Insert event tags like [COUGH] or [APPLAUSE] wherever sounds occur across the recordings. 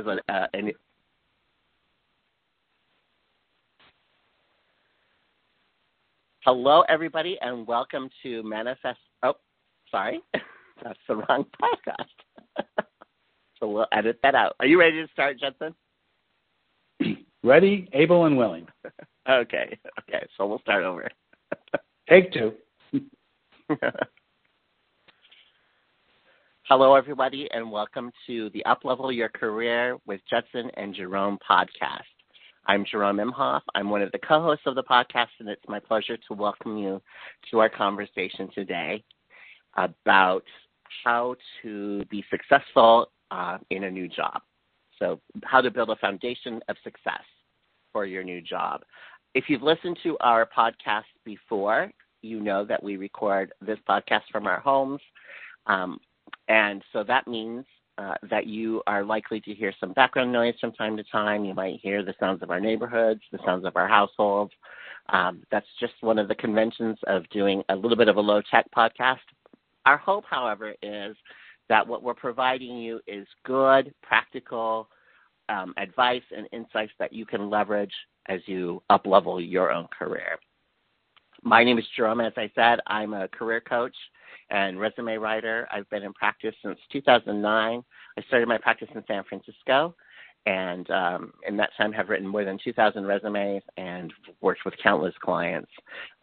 is a, uh, an Hello, everybody, and welcome to Manifest. Oh, sorry, [LAUGHS] that's the wrong podcast. [LAUGHS] so we'll edit that out. Are you ready to start, Judson? [CLEARS THROAT] Ready, able, and willing. [LAUGHS] okay, okay. So we'll start over. Take two. Hello, everybody, and welcome to the Uplevel Your Career with Judson and Jerome podcast. I'm Jerome Imhoff. I'm one of the co hosts of the podcast, and it's my pleasure to welcome you to our conversation today about how to be successful uh, in a new job. So, how to build a foundation of success for your new job. If you've listened to our podcast before, you know that we record this podcast from our homes. Um, and so that means uh, that you are likely to hear some background noise from time to time. You might hear the sounds of our neighborhoods, the sounds of our households. Um, that's just one of the conventions of doing a little bit of a low tech podcast. Our hope, however, is that what we're providing you is good, practical um, advice and insights that you can leverage as you uplevel your own career. My name is Jerome. As I said, I'm a career coach and resume writer. I've been in practice since 2009. I started my practice in San Francisco, and um, in that time have written more than 2,000 resumes and worked with countless clients.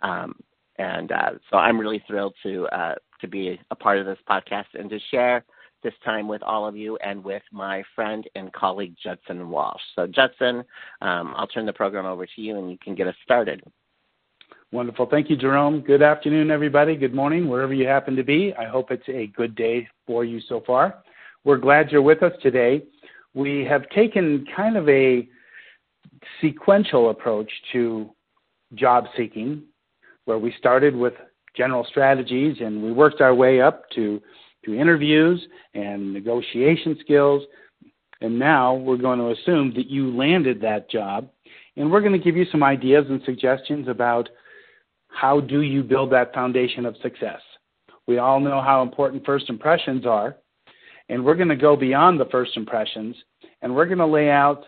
Um, and uh, so I'm really thrilled to uh, to be a part of this podcast and to share this time with all of you and with my friend and colleague Judson Walsh. So Judson, um, I'll turn the program over to you, and you can get us started. Wonderful. Thank you, Jerome. Good afternoon, everybody. Good morning, wherever you happen to be. I hope it's a good day for you so far. We're glad you're with us today. We have taken kind of a sequential approach to job seeking, where we started with general strategies and we worked our way up to, to interviews and negotiation skills. And now we're going to assume that you landed that job. And we're going to give you some ideas and suggestions about how do you build that foundation of success? We all know how important first impressions are, and we're going to go beyond the first impressions, and we're going to lay out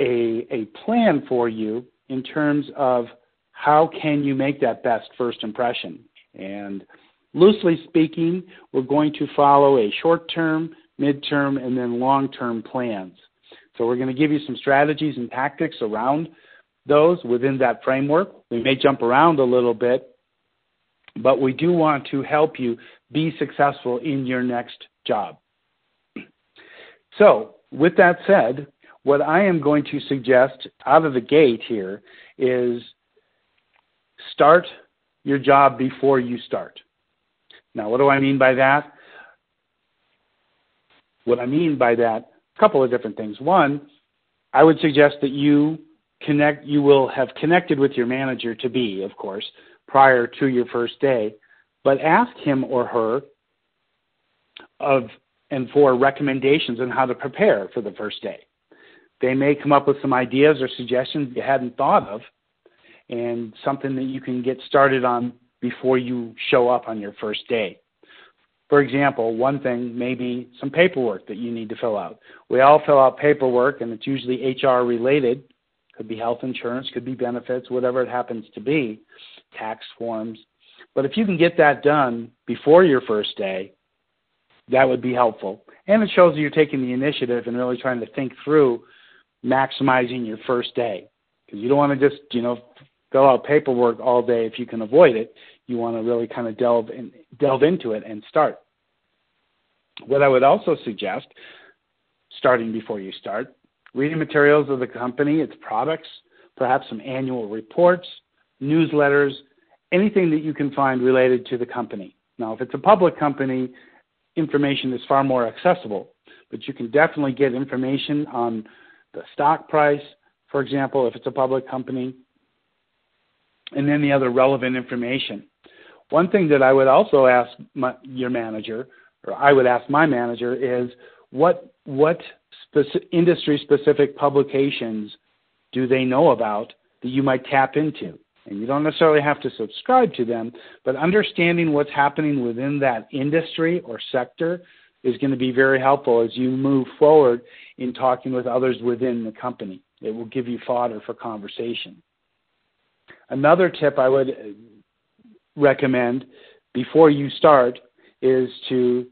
a, a plan for you in terms of how can you make that best first impression. And loosely speaking, we're going to follow a short-term, mid-term, and then long-term plans. So we're going to give you some strategies and tactics around those within that framework. We may jump around a little bit, but we do want to help you be successful in your next job. So, with that said, what I am going to suggest out of the gate here is start your job before you start. Now, what do I mean by that? What I mean by that, a couple of different things. One, I would suggest that you connect you will have connected with your manager to be, of course, prior to your first day, but ask him or her of and for recommendations on how to prepare for the first day. They may come up with some ideas or suggestions you hadn't thought of and something that you can get started on before you show up on your first day. For example, one thing may be some paperwork that you need to fill out. We all fill out paperwork and it's usually HR related could be health insurance, could be benefits, whatever it happens to be, tax forms. But if you can get that done before your first day, that would be helpful. And it shows that you're taking the initiative and really trying to think through maximizing your first day. Because you don't want to just, you know, fill out paperwork all day if you can avoid it. You want to really kind of delve in, delve into it and start. What I would also suggest, starting before you start, reading materials of the company, its products, perhaps some annual reports, newsletters, anything that you can find related to the company. Now, if it's a public company, information is far more accessible, but you can definitely get information on the stock price, for example, if it's a public company, and any other relevant information. One thing that I would also ask my, your manager, or I would ask my manager, is what what industry specific publications do they know about that you might tap into? And you don't necessarily have to subscribe to them, but understanding what's happening within that industry or sector is going to be very helpful as you move forward in talking with others within the company. It will give you fodder for conversation. Another tip I would recommend before you start is to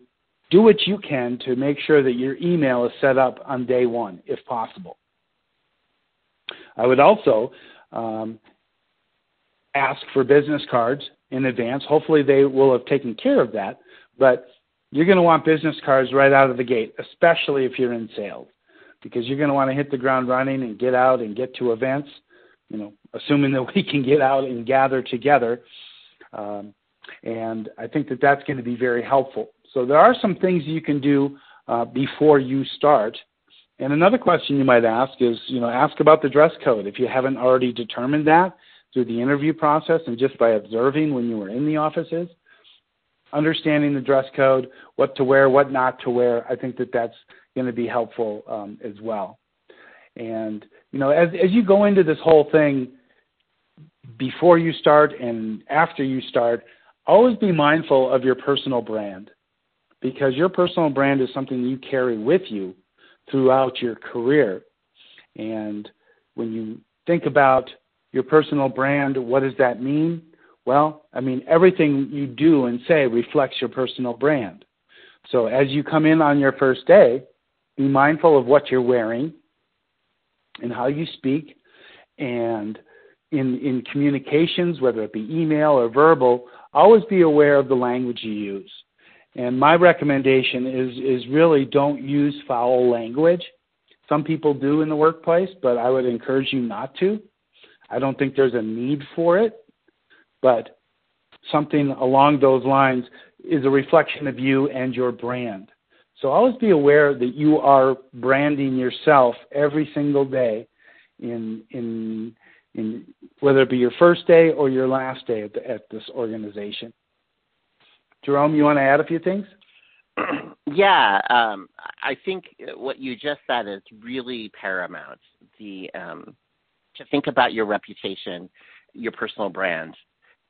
do what you can to make sure that your email is set up on day one, if possible. I would also um, ask for business cards in advance. Hopefully, they will have taken care of that, but you're going to want business cards right out of the gate, especially if you're in sales, because you're going to want to hit the ground running and get out and get to events. You know, assuming that [LAUGHS] we can get out and gather together, um, and I think that that's going to be very helpful. So there are some things you can do uh, before you start. And another question you might ask is, you know, ask about the dress code if you haven't already determined that through the interview process and just by observing when you were in the offices. Understanding the dress code, what to wear, what not to wear, I think that that's going to be helpful um, as well. And you know, as as you go into this whole thing, before you start and after you start, always be mindful of your personal brand, because your personal brand is something you carry with you throughout your career. And when you think about your personal brand, what does that mean? Well, I mean, everything you do and say reflects your personal brand. So as you come in on your first day, be mindful of what you're wearing and how you speak. And in, in communications, whether it be email or verbal, always be aware of the language you use. And my recommendation is, is really don't use foul language. Some people do in the workplace, but I would encourage you not to. I don't think there's a need for it, but something along those lines is a reflection of you and your brand. So always be aware that you are branding yourself every single day in in in whether it be your first day or your last day at, the, at this organization. Jerome, you want to add a few things? [CLEARS THROAT] Yeah, um, I think what you just said is really paramount. The um, to think about your reputation, your personal brand,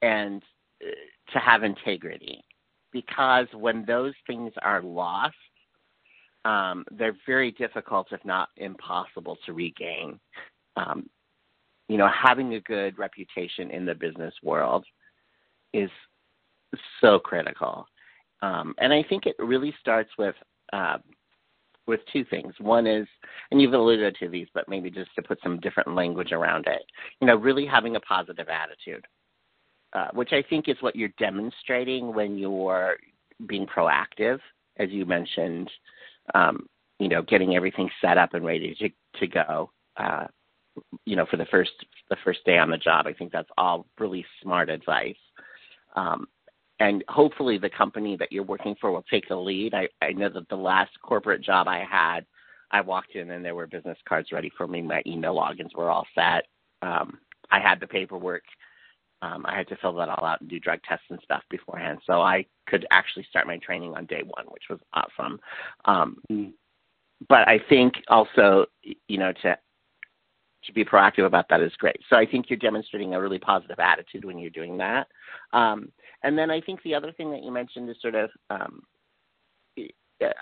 and uh, to have integrity. Because when those things are lost, um, they're very difficult, if not impossible, to regain. Um, you know, having a good reputation in the business world is so critical. Um, and I think it really starts with uh, with two things. One is, and you've alluded to these, but maybe just to put some different language around it. You know, really having a positive attitude, uh, which I think is what you're demonstrating when you're being proactive, as you mentioned. Um, you know, getting everything set up and ready to to go. Uh, you know, for the first the first day on the job. I think that's all really smart advice. Um, and hopefully the company that you're working for will take the lead. I, I know that the last corporate job I had, I walked in and there were business cards ready for me. My email logins were all set. Um, I had the paperwork. Um, I had to fill that all out and do drug tests and stuff beforehand, so I could actually start my training on day one, which was awesome. Um, but I think also, you know, to to be proactive about that is great. So I think you're demonstrating a really positive attitude when you're doing that. Um, and then I think the other thing that you mentioned is sort of um,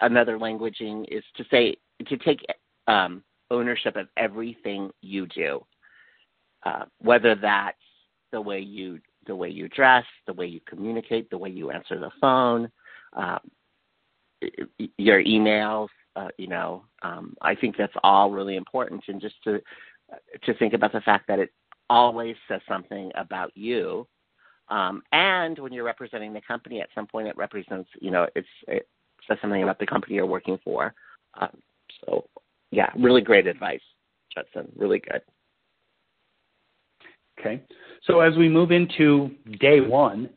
another languaging is to say to take um, ownership of everything you do, uh, whether that's the way you the way you dress, the way you communicate, the way you answer the phone, uh, your emails. Uh, you know, um, I think that's all really important, and just to to think about the fact that it always says something about you um, and when you're representing the company, at some point it represents, you know, it's, it says something about the company you're working for. Um, so, yeah, really great advice, Judson. Really good. Okay. So as we move into day one,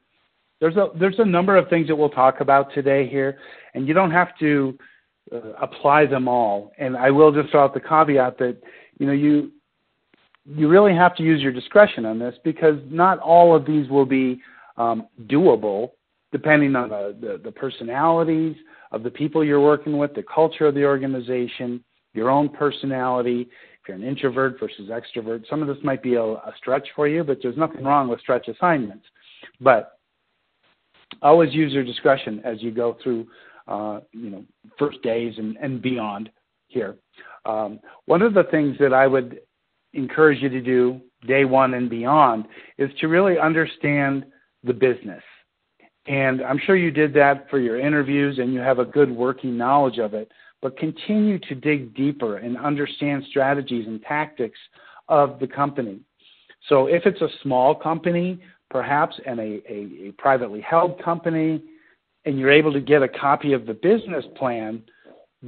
there's a there's a number of things that we'll talk about today here, and you don't have to uh, apply them all. And I will just throw out the caveat that you know you you really have to use your discretion on this because not all of these will be um, doable depending on the, the, the, personalities of the people you're working with, the culture of the organization, your own personality. If you're an introvert versus extrovert, some of this might be a, a stretch for you, but there's nothing wrong with stretch assignments. But always use your discretion as you go through uh, you know, first days and, and beyond here. Um, one of the things that I would encourage you to do day one and beyond is to really understand the business. And I'm sure you did that for your interviews and you have a good working knowledge of it, but continue to dig deeper and understand strategies and tactics of the company. So if it's a small company, perhaps, and a, a, a privately held company, and you're able to get a copy of the business plan,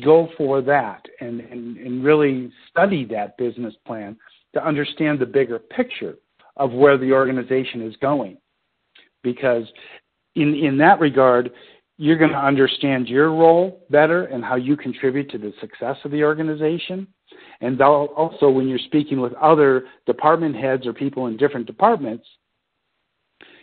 go for that and, and, and really study that business plan to understand the bigger picture of where the organization is going. Because in, in that regard, you're going to understand your role better and how you contribute to the success of the organization. And also, when you're speaking with other department heads or people in different departments,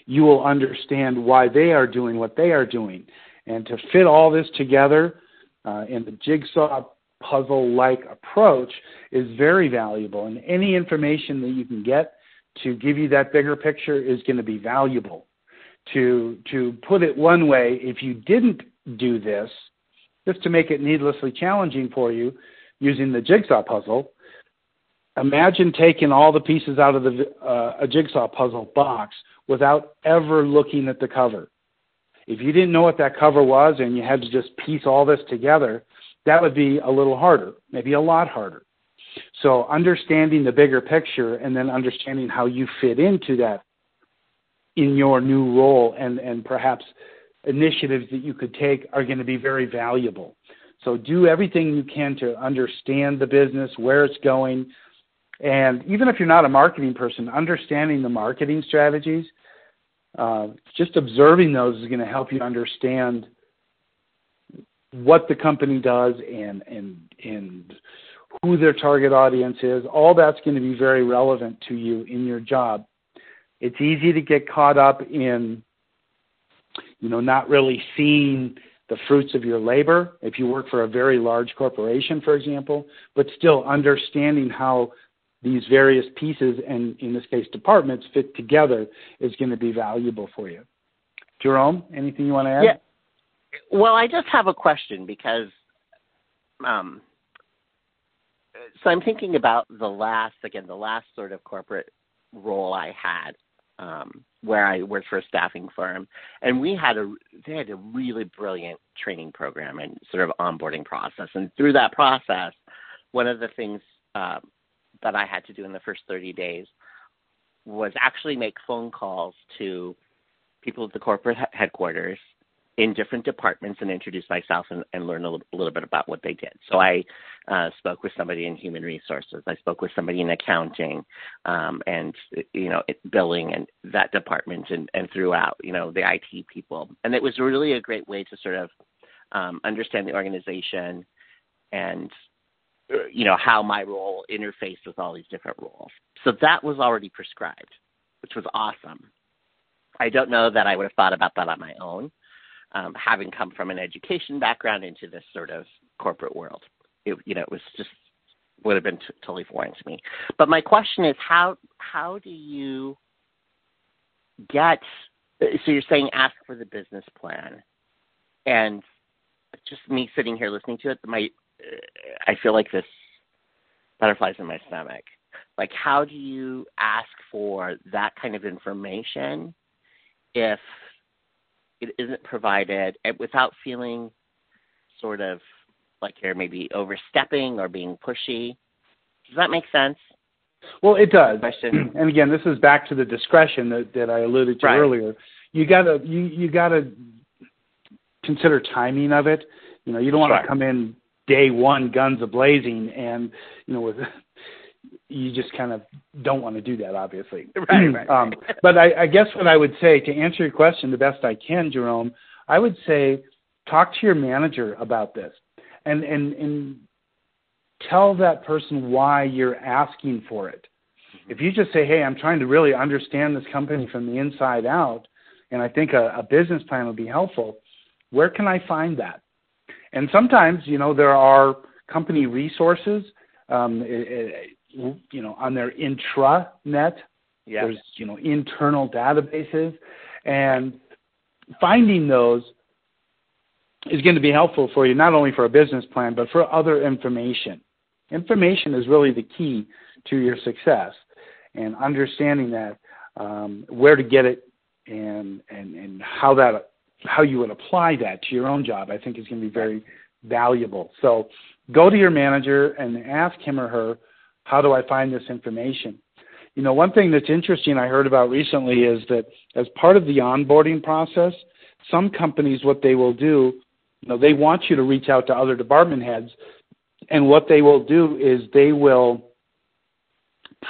you will understand why they are doing what they are doing. And to fit all this together uh, in the jigsaw puzzle like approach is very valuable. And any information that you can get to give you that bigger picture is going to be valuable. To, to put it one way, if you didn't do this, just to make it needlessly challenging for you using the jigsaw puzzle, imagine taking all the pieces out of the, uh, a jigsaw puzzle box without ever looking at the cover. If you didn't know what that cover was and you had to just piece all this together, that would be a little harder, maybe a lot harder. So understanding the bigger picture and then understanding how you fit into that in your new role and, and perhaps initiatives that you could take are going to be very valuable. So do everything you can to understand the business, where it's going, and even if you're not a marketing person, understanding the marketing strategies, uh, just observing those is going to help you understand what the company does and and and who their target audience is. All that's going to be very relevant to you in your job. It's easy to get caught up in you know not really seeing the fruits of your labor if you work for a very large corporation for example but still understanding how these various pieces and in this case departments fit together is going to be valuable for you jerome anything you want to add yeah well, I just have a question because um, so I'm thinking about the last again the last sort of corporate role I had um, where I worked for a staffing firm, and we had a they had a really brilliant training program and sort of onboarding process, and through that process, one of the things uh, that I had to do in the first 30 days was actually make phone calls to people at the corporate headquarters in different departments and introduce myself and, and learn a little, a little, bit about what they did. So I uh, spoke with somebody in human resources. I spoke with somebody in accounting um, and you know billing and that department and, and throughout you know the IT people. And it was really a great way to sort of um, understand the organization and uh, you know how my role interfaced with all these different roles. So that was already prescribed, which was awesome. I don't know that I would have thought about that on my own um, having come from an education background into this sort of corporate world. It, you know, it was just would have been t- totally foreign to me. But my question is, how how do you get? So you're saying ask for the business plan, and just me sitting here listening to it, my I feel like this butterflies in my stomach. Like, how do you ask for that kind of information if it isn't provided without feeling sort of like you're maybe overstepping or being pushy. Does that make sense? Well, it does. Question. [CLEARS THROAT] And again, this is back to the discretion that, that I alluded to right. earlier. You gotta you you gotta consider timing of it. You know, you don't want to come in day one guns a blazing and you know with you just kind of don't want to do that, obviously. [LAUGHS] Right, right. um, but I, I guess what I would say to answer your question the best I can, Jerome, I would say talk to your manager about this and and and tell that person why you're asking for it. If you just say, "Hey, I'm trying to really understand this company from the inside out, and I think a, a business plan would be helpful," where can I find that? And sometimes, you know, there are company resources. Um, it, you know, on their intranet. Yeah. There's, you know, internal databases and finding those is going to be helpful for you, not only for a business plan, but for other information. Information is really the key to your success, and understanding that um, where to get it and and and how that how you would apply that to your own job, I think is going to be very valuable. So go to your manager and ask him or her, how do I find this information? You know, one thing that's interesting I heard about recently is that as part of the onboarding process, some companies what they will do, you know, they want you to reach out to other department heads, and what they will do is they will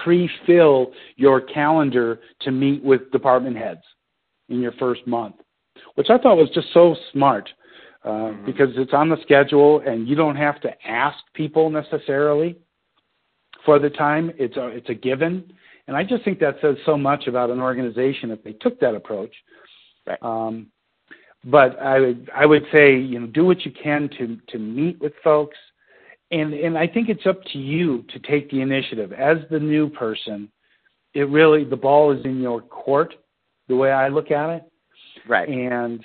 pre-fill your calendar to meet with department heads in your first month, which I thought was just so smart uh, mm-hmm. because it's on the schedule and you don't have to ask people necessarily for the time. It's a, it's a given. And I just think that says so much about an organization if they took that approach. Right. Um, but I would I would say you know do what you can to to meet with folks, and and I think it's up to you to take the initiative as the new person. It really the ball is in your court, the way I look at it. Right. And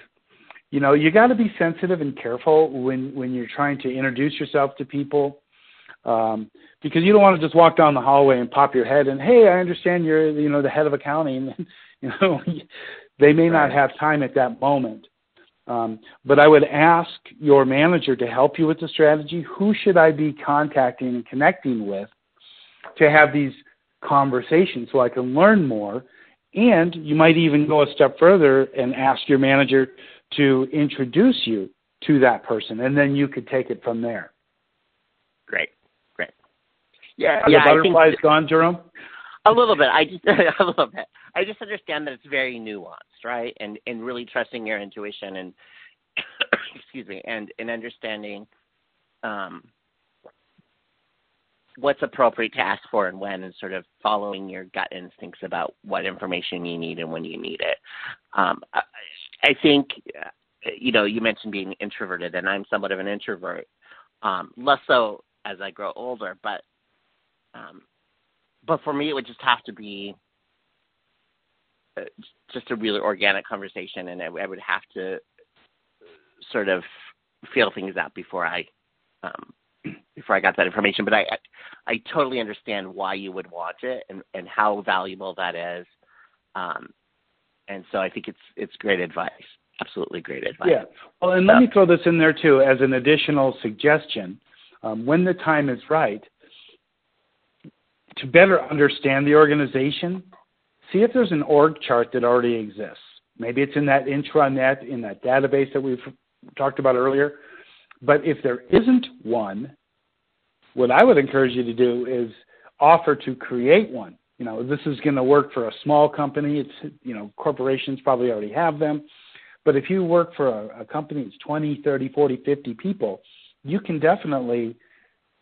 you know you got to be sensitive and careful when when you're trying to introduce yourself to people um, because you don't want to just walk down the hallway and pop your head and hey i understand you're you know the head of accounting [LAUGHS] you know they may right. not have time at that moment um, but i would ask your manager to help you with the strategy who should i be contacting and connecting with to have these conversations so i can learn more and you might even go a step further and ask your manager to introduce you to that person, and then you could take it from there. Yeah, Are yeah. The butterflies think, gone, Jerome. A little bit. I just [LAUGHS] a little bit. I just understand that it's very nuanced, right? And and really trusting your intuition and [COUGHS] excuse me, and and understanding um, what's appropriate to ask for and when, and sort of following your gut instincts about what information you need and when you need it. Um, I, I think, uh, you know, you mentioned being introverted, and I'm somewhat of an introvert. Um, less so as I grow older, but um, but for me, it would just have to be uh, just a really organic conversation, and I, I would have to sort of feel things out before I um, before I got that information. But I, I, I totally understand why you would want it and and how valuable that is. Um, and so I think it's it's great advice. Absolutely great advice. Yeah. Well, and let me throw this in there too as an additional suggestion. Um, when the time is right, to better understand the organization, see if there's an org chart that already exists. Maybe it's in that intranet, in that database that we've talked about earlier. But if there isn't one, what I would encourage you to do is offer to create one. You know, this is going to work for a small company. It's, you know, corporations probably already have them. But if you work for a, a company that's 20, 30, 40, 50 people, you can definitely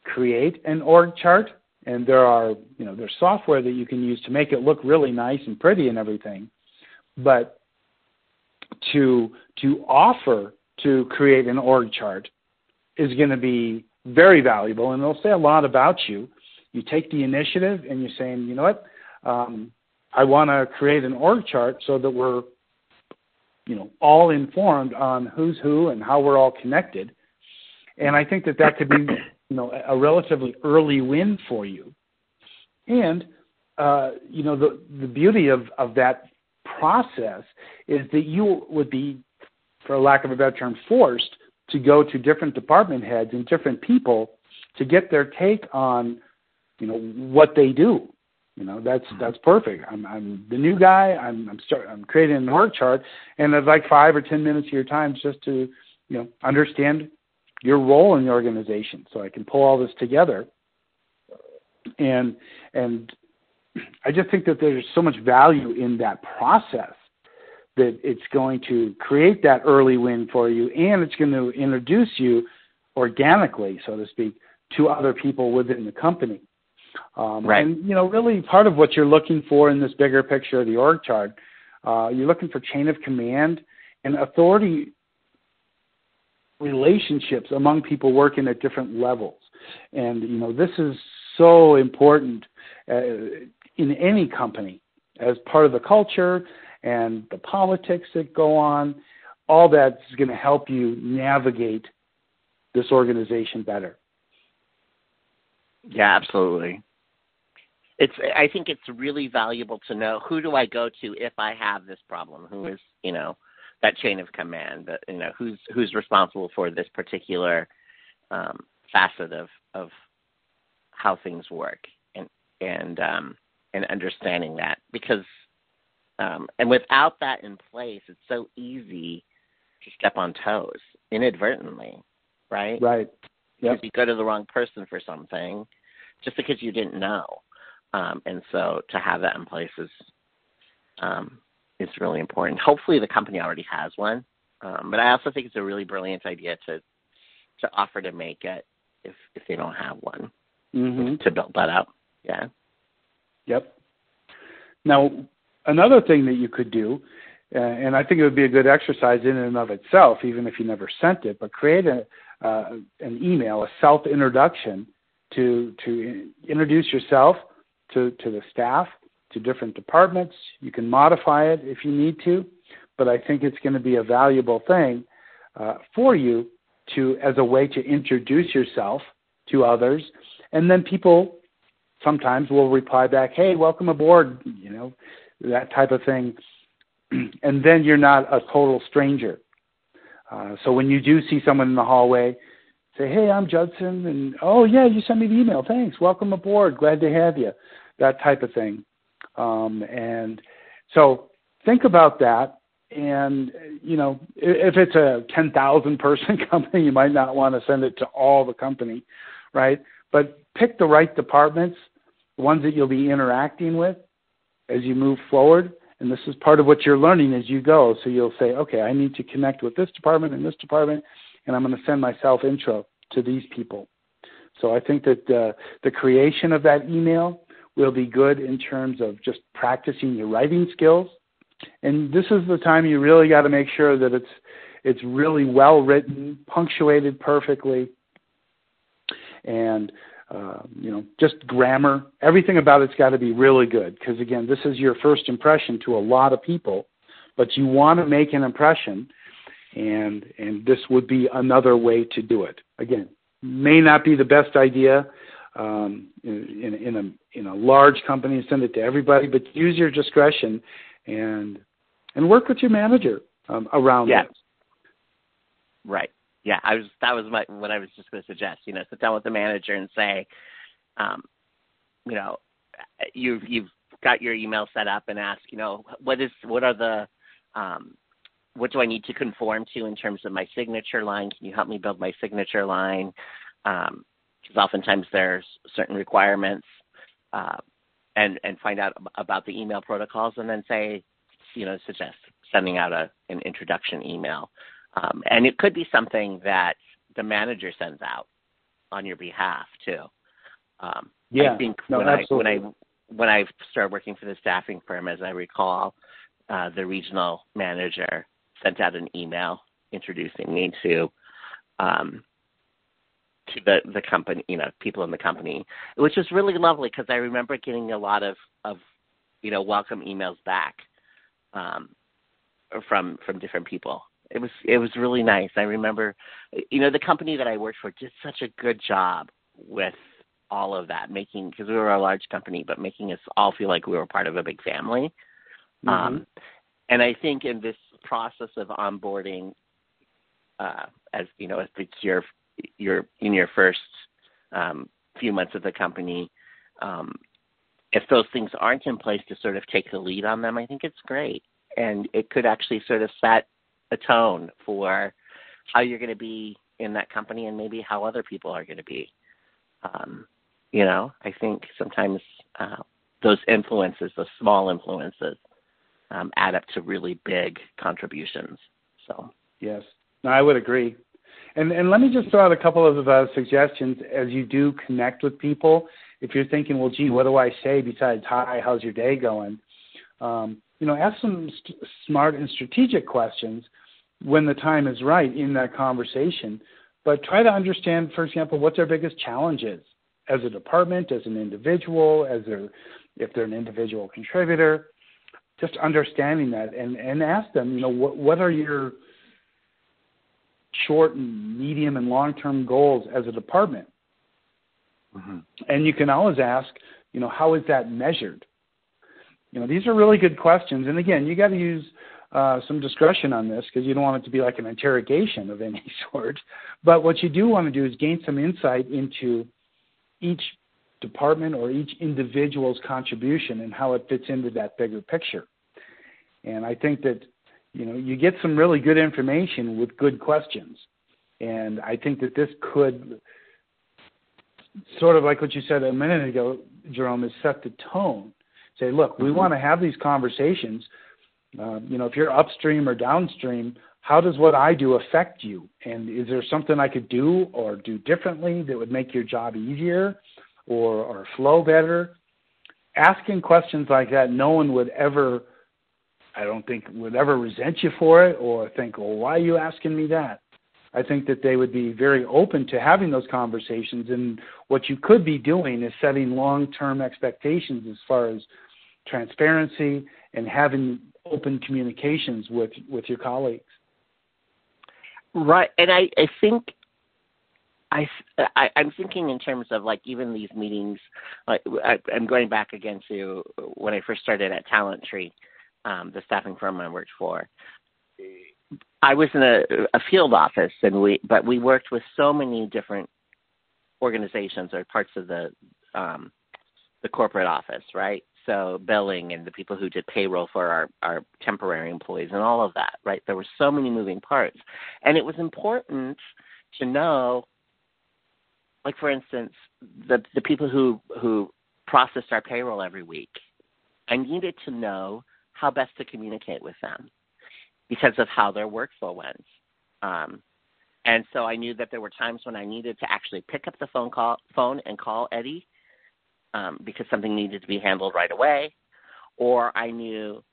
create an org chart. And there are, you know, there's software that you can use to make it look really nice and pretty and everything. But to to offer to create an org chart is going to be very valuable and it'll say a lot about you. You take the initiative and you're saying, you know what, um, I want to create an org chart so that we're, you know, all informed on who's who and how we're all connected. And I think that that could be, you know, a relatively early win for you. And uh, you know, the the beauty of of that process is that you would be, for lack of a better term, forced to go to different department heads and different people to get their take on you know what they do you know that's mm-hmm. that's perfect i'm i'm the new guy i'm i'm start i'm creating an org chart and there's like five or ten minutes of your time just to you know understand your role in the organization so i can pull all this together and and i just think that there's so much value in that process that it's going to create that early win for you and it's going to introduce you organically, so to speak, to other people within the company. Um, right. And, you know, really part of what you're looking for in this bigger picture of the org chart, uh, you're looking for chain of command and authority relationships among people working at different levels. And, you know, this is so important uh, in any company as part of the culture and the politics that go on. all that's going to help you navigate this organization better. Yeah, absolutely. It's I think it's really valuable to know who do I go to if I have this problem? Who is, you know, that chain of command, that you know, who's who's responsible for this particular um, facet of of how things work and and um and understanding that because um and without that in place it's so easy to step on toes inadvertently right? Right. Yep. because you go to the wrong person for something just because you didn't know. Um and so to have that in place is um is really important hopefully the company already has one um but i also think it's a really brilliant idea to to offer to make it if if they don't have one mm-hmm. to build that out. Yeah. Yep. Now, another thing that you could do, uh, and I think it would be a good exercise in and of itself, even if you never sent it, but create a, uh, an email, a self introduction to to introduce yourself to to the staff, to different departments. You can modify it if you need to, but I think it's going to be a valuable thing uh, for you to as a way to introduce yourself to others and then people sometimes will reply back, "Hey, welcome aboard," you know, that type of thing. [CLEARS THROAT] and then you're not a total stranger. Uh, so when you do see someone in the hallway, say, "Hey, I'm Judson," and "Oh yeah, you sent me the email. Thanks. Welcome aboard. Glad to have you." That type of thing. Um, and so think about that. And you know, if it's a 10,000 person [LAUGHS] company, you might not want to send it to all the company, right? But pick the right departments, the ones that you'll be interacting with as you move forward. And this is part of what you're learning as you go. So you'll say, okay, I need to connect with this department and this department, and I'm going to send my self intro to these people. So I think that uh, the creation of that email will be good in terms of just practicing your writing skills. And this is the time you really got to make sure that it's it's really well written, punctuated perfectly, and uh, you know, just grammar. Everything about it's got to be really good because again, this is your first impression to a lot of people, but you want to make an impression, and and this would be another way to do it. Again, may not be the best idea um, in, in a in a large company and send it to everybody, but use your discretion and and work with your manager um, around yeah. this. Right yeah, I was that was my what I was just going to suggest. You know, sit down with the manager and say, um, you know, you've you've got your email set up and ask, you know, what is what are the um, what do I need to conform to in terms of my signature line? Can you help me build my signature line? Because oftentimes there's certain requirements, uh, and and find out about the email protocols, and then say, you know, suggest sending out a an introduction email um, and it could be something that the manager sends out on your behalf too. Um, yeah, I think no, when absolutely. I when I when I started working for the staffing firm, as I recall, uh, the regional manager sent out an email introducing me to um, to the the company, you know, people in the company, which was really lovely because I remember getting a lot of of you know welcome emails back um, from from different people it was it was really nice. I remember, you know, the company that I worked for did such a good job with all of that, making because we were a large company, but making us all feel like we were part of a big family. Mm-hmm. Um, and I think in this process of onboarding, uh, as you know, if it's your your in your first um, few months of the company, um, if those things aren't in place to sort of take the lead on them, I think it's great, and it could actually sort of set a tone for how you're going to be in that company and maybe how other people are going to be. Um, you know, I think sometimes uh, those influences, those small influences, um, add up to really big contributions. So yes, no, I would agree. And and let me just throw out a couple of uh, suggestions as you do connect with people. If you're thinking, well, gee, what do I say besides "Hi, how's your day going?" Um, you know, ask some st- smart and strategic questions when the time is right in that conversation. But try to understand, for example, what their biggest challenge is as a department, as an individual, as their, if they're an individual contributor. Just understanding that and, and ask them, you know, what, what are your short and medium and long term goals as a department. Mm-hmm. And you can always ask, you know, how is that measured? You know, these are really good questions. And again, you got to use uh, some discretion on this because you don't want it to be like an interrogation of any [LAUGHS] sort. But what you do want to do is gain some insight into each department or each individual's contribution and how it fits into that bigger picture. And I think that you know you get some really good information with good questions. And I think that this could sort of like what you said a minute ago, Jerome, is set the tone. Say, look, we mm-hmm. want to have these conversations. Uh, you know, if you're upstream or downstream, how does what I do affect you? And is there something I could do or do differently that would make your job easier or, or flow better? Asking questions like that, no one would ever, I don't think, would ever resent you for it or think, well, why are you asking me that? I think that they would be very open to having those conversations. And what you could be doing is setting long term expectations as far as transparency and having open communications with, with your colleagues. Right. And I, I think I, I I'm thinking in terms of like even these meetings. Like I, I'm going back again to when I first started at Talent Tree, um, the staffing firm I worked for. I was in a, a field office, and we but we worked with so many different organizations or parts of the um, the corporate office, right? So billing and the people who did payroll for our, our temporary employees and all of that, right? There were so many moving parts. And it was important to know like for instance, the the people who who processed our payroll every week, I needed to know how best to communicate with them because of how their workflow went. Um, and so I knew that there were times when I needed to actually pick up the phone call phone and call Eddie um, because something needed to be handled right away, or I knew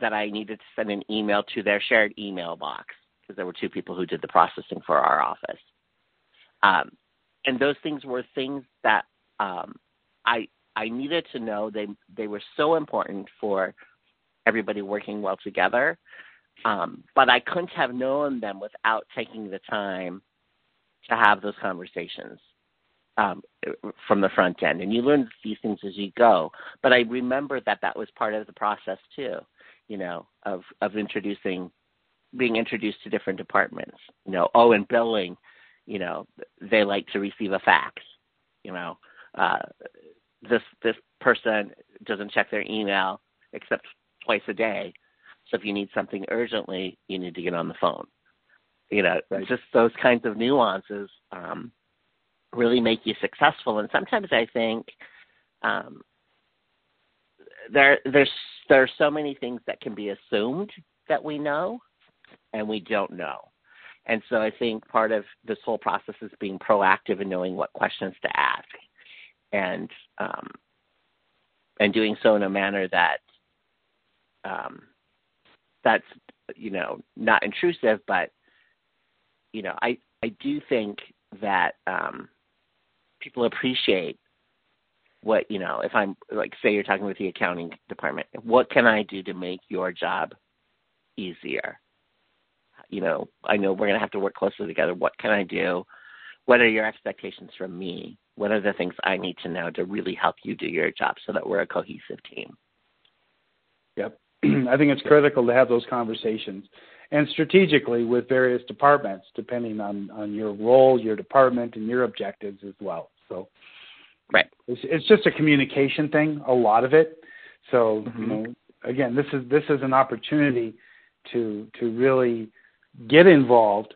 that I needed to send an email to their shared email box because there were two people who did the processing for our office. Um, and those things were things that um, I I needed to know. They they were so important for everybody working well together um, but I couldn't have known them without taking the time to have those conversations um, from the front end. And you learn these things as you go. But I remember that that was part of the process too, you know, of of introducing, being introduced to different departments. You know, oh, and billing, you know, they like to receive a fax. You know, uh, this this person doesn't check their email except twice a day so if you need something urgently, you need to get on the phone. You know, right. just those kinds of nuances um, really make you successful. And sometimes I think um, there there's there are so many things that can be assumed that we know, and we don't know. And so I think part of this whole process is being proactive and knowing what questions to ask, and um, and doing so in a manner that um, that's you know not intrusive, but you know I I do think that um, people appreciate what you know if I'm like say you're talking with the accounting department, what can I do to make your job easier? You know, I know we're to have to work closely together. What can I do? What are your expectations from me? What are the things I need to know to really help you do your job so that we're a cohesive team? Yep. [CLEARS THROAT] I think it's critical to have those conversations and strategically with various departments, depending on, on your role, your department, and your objectives as well. So, right, it's, it's just a communication thing, a lot of it. So, mm-hmm. you know, again, this is this is an opportunity to to really get involved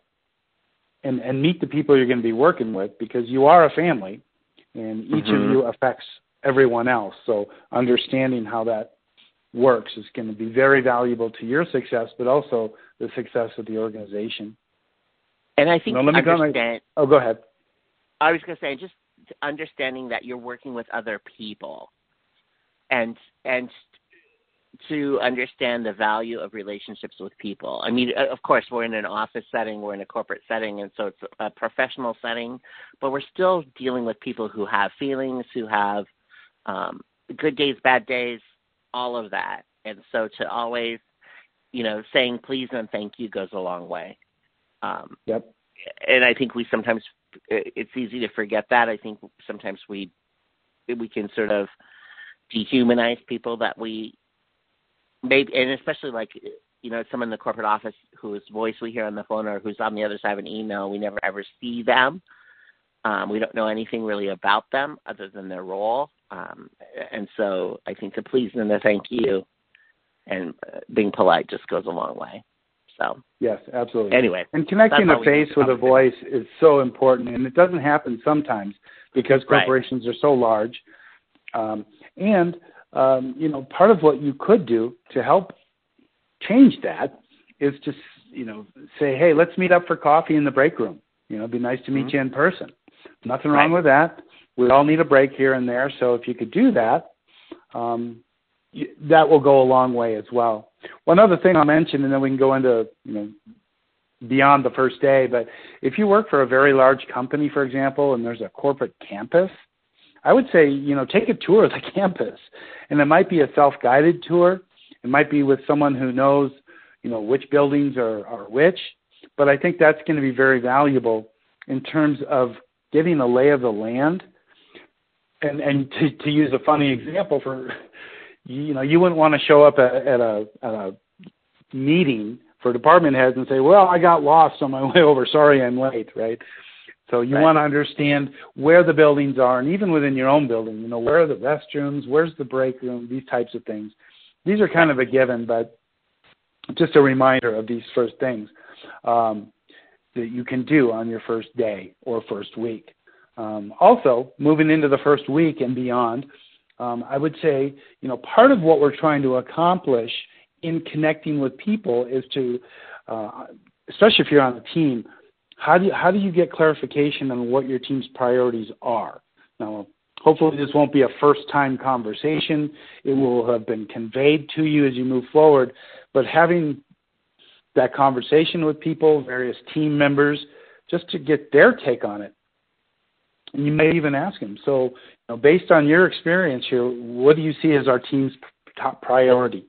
and and meet the people you're going to be working with because you are a family, and each mm-hmm. of you affects everyone else. So, understanding how that works is going to be very valuable to your success, but also the success of the organization. And I think let me understand. Go oh, go ahead. I was going to say just understanding that you're working with other people, and and to understand the value of relationships with people. I mean, of course, we're in an office setting, we're in a corporate setting, and so it's a professional setting, but we're still dealing with people who have feelings, who have um, good days, bad days, all of that. And so to always, you know, saying please and thank you goes a long way. Um, yep. and I think we sometimes it's easy to forget that. I think sometimes we we can sort of dehumanize people that we maybe, and especially like you know someone in the corporate office whose voice we hear on the phone or who's on the other side of an email. We never ever see them. Um, we don't know anything really about them other than their role. Um, and so I think the please and the thank you and uh, being polite just goes a long way. So yes, absolutely. Anyway, and connecting a face with a voice is so important, and it doesn't happen sometimes because corporations right. are so large. Um, and um, you know, part of what you could do to help change that is to you know say, hey, let's meet up for coffee in the break room. You know, it'd be nice to meet mm-hmm. you in person. Nothing wrong right. with that. We all need a break here and there, so if you could do that, um, that will go a long way as well. One other thing I'll mention, and then we can go into you know beyond the first day. But if you work for a very large company, for example, and there's a corporate campus, I would say you know take a tour of the [LAUGHS] campus, and it might be a self-guided tour. It might be with someone who knows you know which buildings are, are which. But I think that's going to be very valuable in terms of getting a lay of the land. And and to, to use a funny example for you know, you wouldn't want to show up at, at a at a meeting for department heads and say, "Well, I got lost on my [LAUGHS] way over. Sorry, I'm late." Right. So you right. want to understand where the buildings are, and even within your own building, you know, where are the restrooms, where's the break room, these types of things. These are kind of a given, but just a reminder of these first things um, that you can do on your first day or first week. Um, also, moving into the first week and beyond, um, I would say, you know, part of what we're trying to accomplish in connecting with people is to, uh, especially if you're on a team, how do you, how do you get clarification on what your team's priorities are? Now, hopefully, this won't be a first time conversation. It will have been conveyed to you as you move forward. But having that conversation with people, various team members, just to get their take on it. And you may even ask them, so you know, based on your experience here, what do you see as our team's top priority?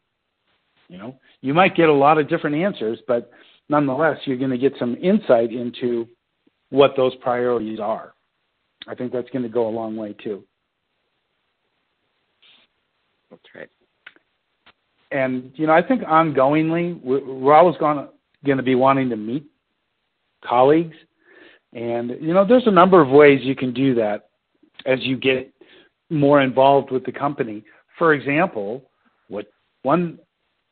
You know, you might get a lot of different answers, but nonetheless, you're going to get some insight into what those priorities are. I think that's going to go a long way too. That's right. And you know, I think ongoingly, we're always going to, be wanting to meet colleagues, and you know, there's a number of ways you can do that as you get more involved with the company. For example, what one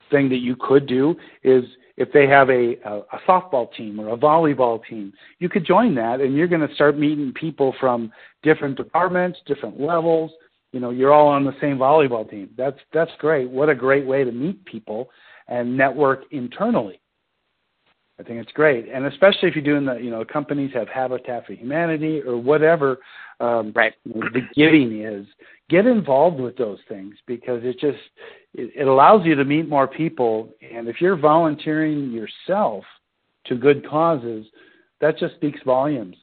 thing that you could do is if they have a, a, a softball team or a volleyball team, you could join that and you're going to start meeting people from different departments, different levels. You know, you're all on the same volleyball team. That's that's great. What a great way to meet people and network internally. I think it's great, and especially if you're doing the, you know, companies have Habitat for Humanity or whatever um, right. the giving is. Get involved with those things because it just it, it allows you to meet more people, and if you're volunteering yourself to good causes, that just speaks volumes.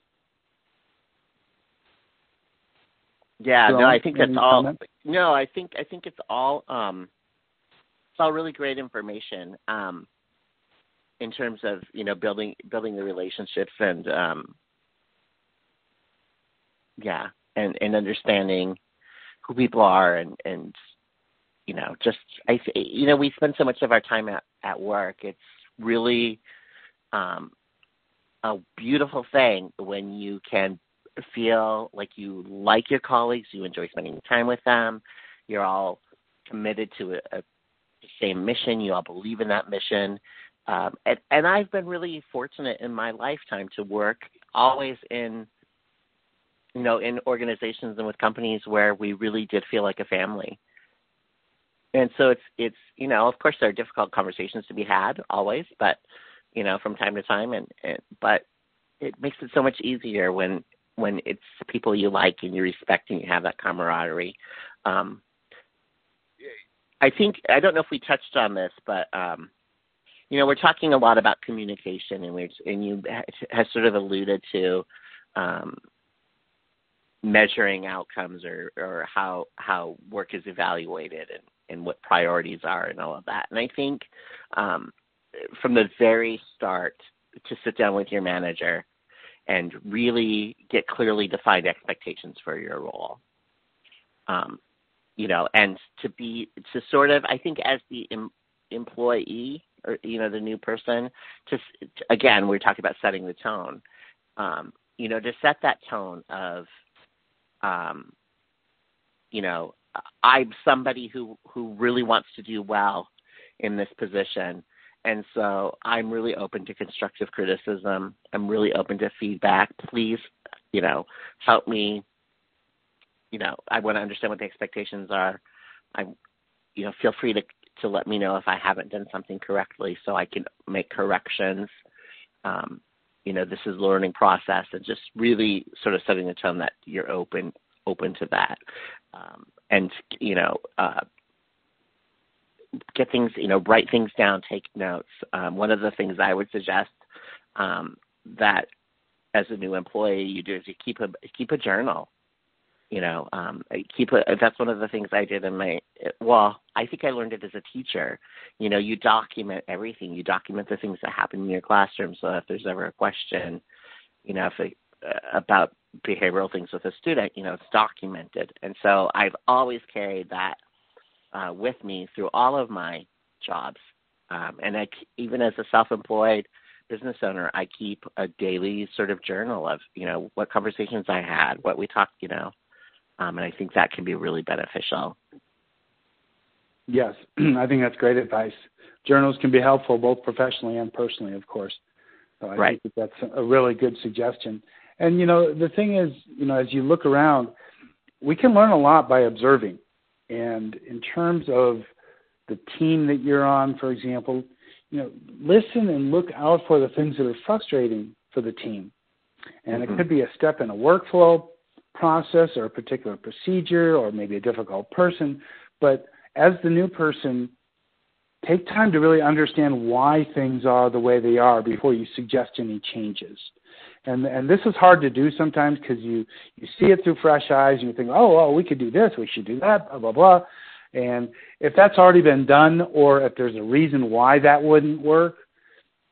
Yeah, so, no, I think that's all. No, I think I think it's all um, it's all really great information. Um, in terms of you know building building the relationships and um yeah and and understanding who people are and and you know just i you know we spend so much of our time at at work it's really um a beautiful thing when you can feel like you like your colleagues you enjoy spending time with them you're all committed to a, a same mission you all believe in that mission um, and, and I've been really fortunate in my lifetime to work always in, you know, in organizations and with companies where we really did feel like a family. And so it's it's you know of course there are difficult conversations to be had always, but you know from time to time and, and but it makes it so much easier when when it's people you like and you respect and you have that camaraderie. Um, I think I don't know if we touched on this, but um, you know, we're talking a lot about communication, and we and you has sort of alluded to um, measuring outcomes or or how how work is evaluated and and what priorities are and all of that. And I think um, from the very start to sit down with your manager and really get clearly defined expectations for your role. Um, you know, and to be to sort of, I think, as the em, employee or you know the new person, to, to again, we're talking about setting the tone. Um, you know, to set that tone of, um, you know, I'm somebody who who really wants to do well in this position and so I'm really open to constructive criticism. I'm really open to feedback. Please, you know, help me. You know, I want to understand what the expectations are. I, you know, feel free to to let me know if I haven't done something correctly, so I can make corrections. Um, you know, this is learning process, and just really sort of setting the tone that you're open open to that, um, and you know, uh, get things, you know, write things down, take notes. Um, one of the things I would suggest um, that as a new employee you do is you keep a keep a journal. You know, um, keep a. That's one of the things I did in my. Well, I think I learned it as a teacher. You know, you document everything. You document the things that happen in your classroom. So if there's ever a question, you know, if it, uh, about behavioral things with a student, you know, it's documented. And so I've always carried that uh, with me through all of my jobs. Um, and I, even as a self-employed business owner, I keep a daily sort of journal of, you know, what conversations I had, what we talked, you know, um, and I think that can be really beneficial. Yes, [CLEARS THROAT] I think that's great advice. Journals can be helpful both professionally and personally, of course. So I right. think that that's a really good suggestion. And you know, the thing is, you know, as you look around, we can learn a lot by observing. And in terms of the team that you're on, for example, you know, listen and look out for the things that are frustrating for the team. And mm-hmm. it could be a step in a workflow process or a particular procedure or maybe a difficult person. But as the new person, take time to really understand why things are the way they are before you suggest any changes and and this is hard to do sometimes because you you see it through fresh eyes and you think, oh, well, we could do this, we should do that, blah blah blah. And if that's already been done, or if there's a reason why that wouldn't work,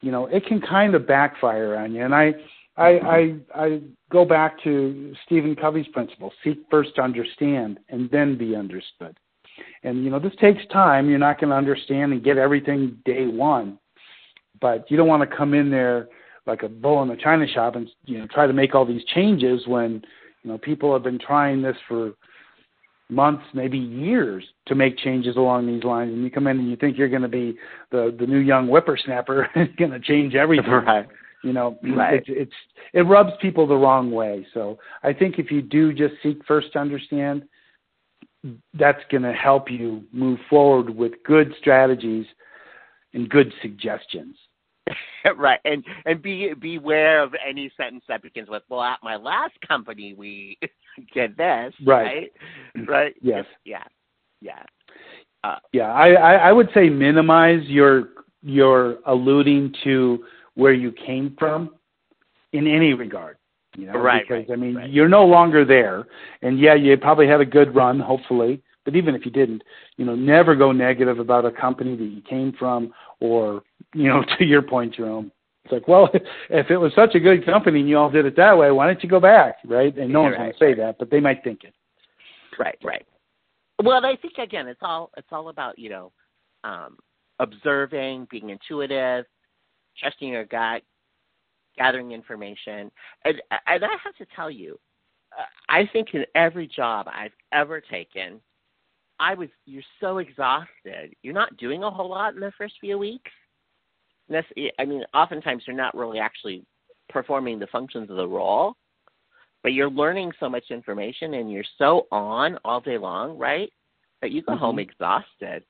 you know, it can kind of backfire on you. And I I I, I go back to Stephen Covey's principle: seek first to understand, and then be understood. And you know, this takes time. You're not going to understand and get everything day one, but you don't want to come in there like a bull in a china shop and you know try to make all these changes when you know people have been trying this for months, maybe years, to make changes along these lines, and you come in and you think you're going to be the the new young whippersnapper [LAUGHS] and going to change everything. [LAUGHS] Right. You know, right. it's, it's it rubs people the wrong way. So I think if you do just seek first to understand, that's going to help you move forward with good strategies and good suggestions. [LAUGHS] right, and and be beware of any sentence that begins with "Well, at my last company, we [LAUGHS] did this." Right. Right. Right. Yes. Yeah. Yeah. Uh, yeah. I, I I would say minimize your your alluding to where you came from in any regard. You know, right. Because right, I mean, right. you're no longer there, and yeah, you probably had a good run, hopefully. But even if you didn't, you know, never go negative about a company that you came from or, you know, [LAUGHS] to your point, Jerome. It's like, well, [LAUGHS] if it was such a good company and you all did it that way, why don't you go back, right? And no one's right, going to say that, but they might think it. Right, right. Well, I think again, it's all it's all about you know, um, observing, being intuitive, trusting your gut, gathering information, and and I have to tell you, uh, I think in every job I've ever taken, I was you're so exhausted. You're not doing a whole lot in the first few weeks. I mean, oftentimes you're not really actually performing the functions of the role, but you're learning so much information and you're so on all day long, right? That you go mm-hmm. home exhausted.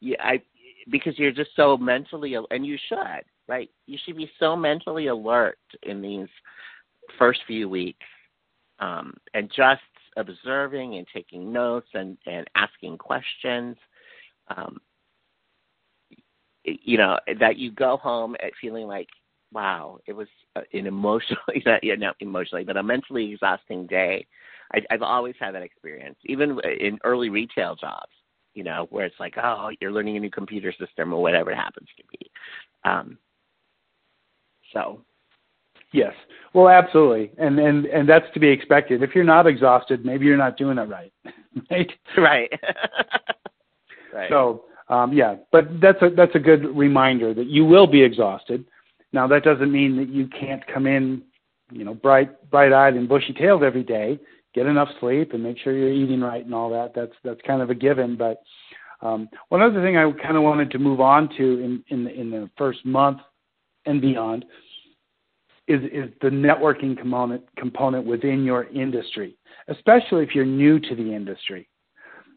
Yeah, I because you're just so mentally and you should, right? You should be so mentally alert in these first few weeks, um, and just observing and taking notes and, and asking questions. Um, you know, that you go home feeling like, wow, it was an emotionally, [LAUGHS] not, not emotionally, but a mentally exhausting day. I, I've always had that experience, even in early retail jobs, you know, where it's like, oh, you're learning a new computer system or whatever it happens to be. Um, so, Yes. Well, absolutely, and and and that's to be expected. If you're not exhausted, maybe you're not doing it right, [LAUGHS] right? Right. [LAUGHS] right. So, um, yeah, but that's a that's a good reminder that you will be exhausted. Now, that doesn't mean that you can't come in, you know, bright bright eyed and bushy tailed every day. Get enough sleep and make sure you're eating right and all that. That's that's kind of a given. But um, one other thing I kind of wanted to move on to in in the, in the first month and beyond is, is the networking component, component within your industry, especially if you're new to the industry.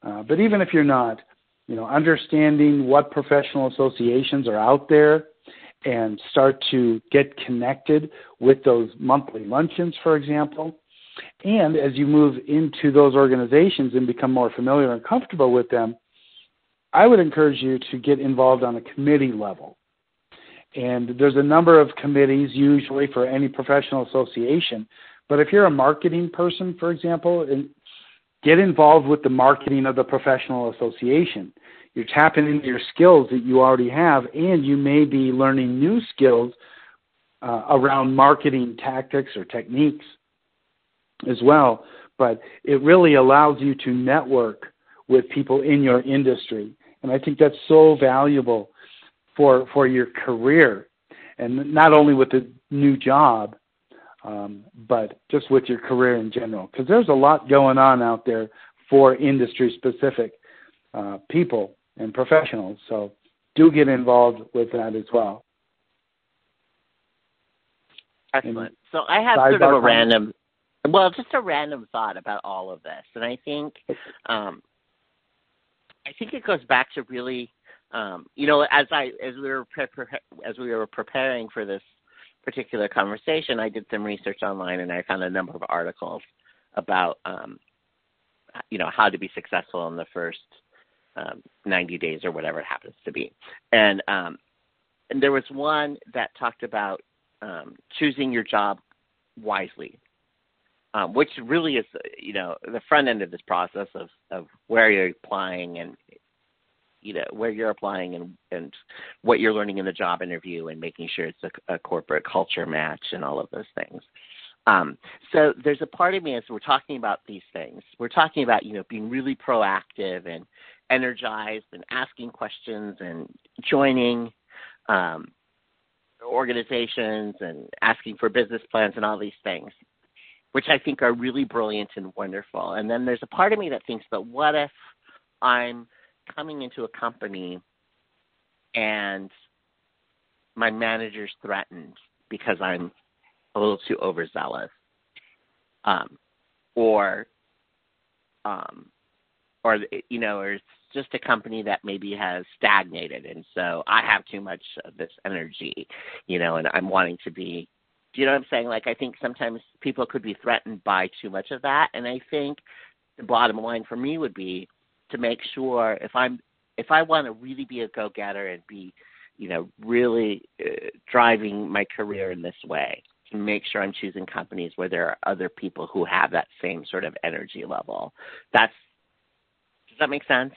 Uh, but even if you're not, you know, understanding what professional associations are out there and start to get connected with those monthly luncheons, for example. And as you move into those organizations and become more familiar and comfortable with them, I would encourage you to get involved on a committee level. And there's a number of committees usually for any professional association. But if you're a marketing person, for example, get involved with the marketing of the professional association. You're tapping into your skills that you already have, and you may be learning new skills uh, around marketing tactics or techniques as well. But it really allows you to network with people in your industry. And I think that's so valuable for for your career, and not only with the new job, um, but just with your career in general. Because there's a lot going on out there for industry specific uh, people and professionals. So do get involved with that as well. Excellent. So I have sort of a random, well, just a random thought about all of this, and I think, um, I think it goes back to really um, you know, as I as we were pre- as we were preparing for this particular conversation, I did some research online and I found a number of articles about um, you know how to be successful in the first um, 90 days or whatever it happens to be, and um, and there was one that talked about um, choosing your job wisely. Um, which really is, you know, the front end of this process of, of where you're applying and you know where you're applying and and what you're learning in the job interview and making sure it's a, a corporate culture match and all of those things. Um, so there's a part of me as we're talking about these things, we're talking about you know being really proactive and energized and asking questions and joining um, organizations and asking for business plans and all these things, which I think are really brilliant and wonderful. And then there's a part of me that thinks, but what if I'm coming into a company and my manager's threatened because I'm a little too overzealous, um, or, um, or you know, or it's just a company that maybe has stagnated, and so I have too much of this energy, you know, and I'm wanting to be. Do you know what I'm saying? Like I think sometimes people could be threatened by too much of that, and I think the bottom line for me would be to make sure if I'm if I want to really be a go getter and be, you know, really uh, driving my career in this way, to make sure I'm choosing companies where there are other people who have that same sort of energy level. That's does that make sense?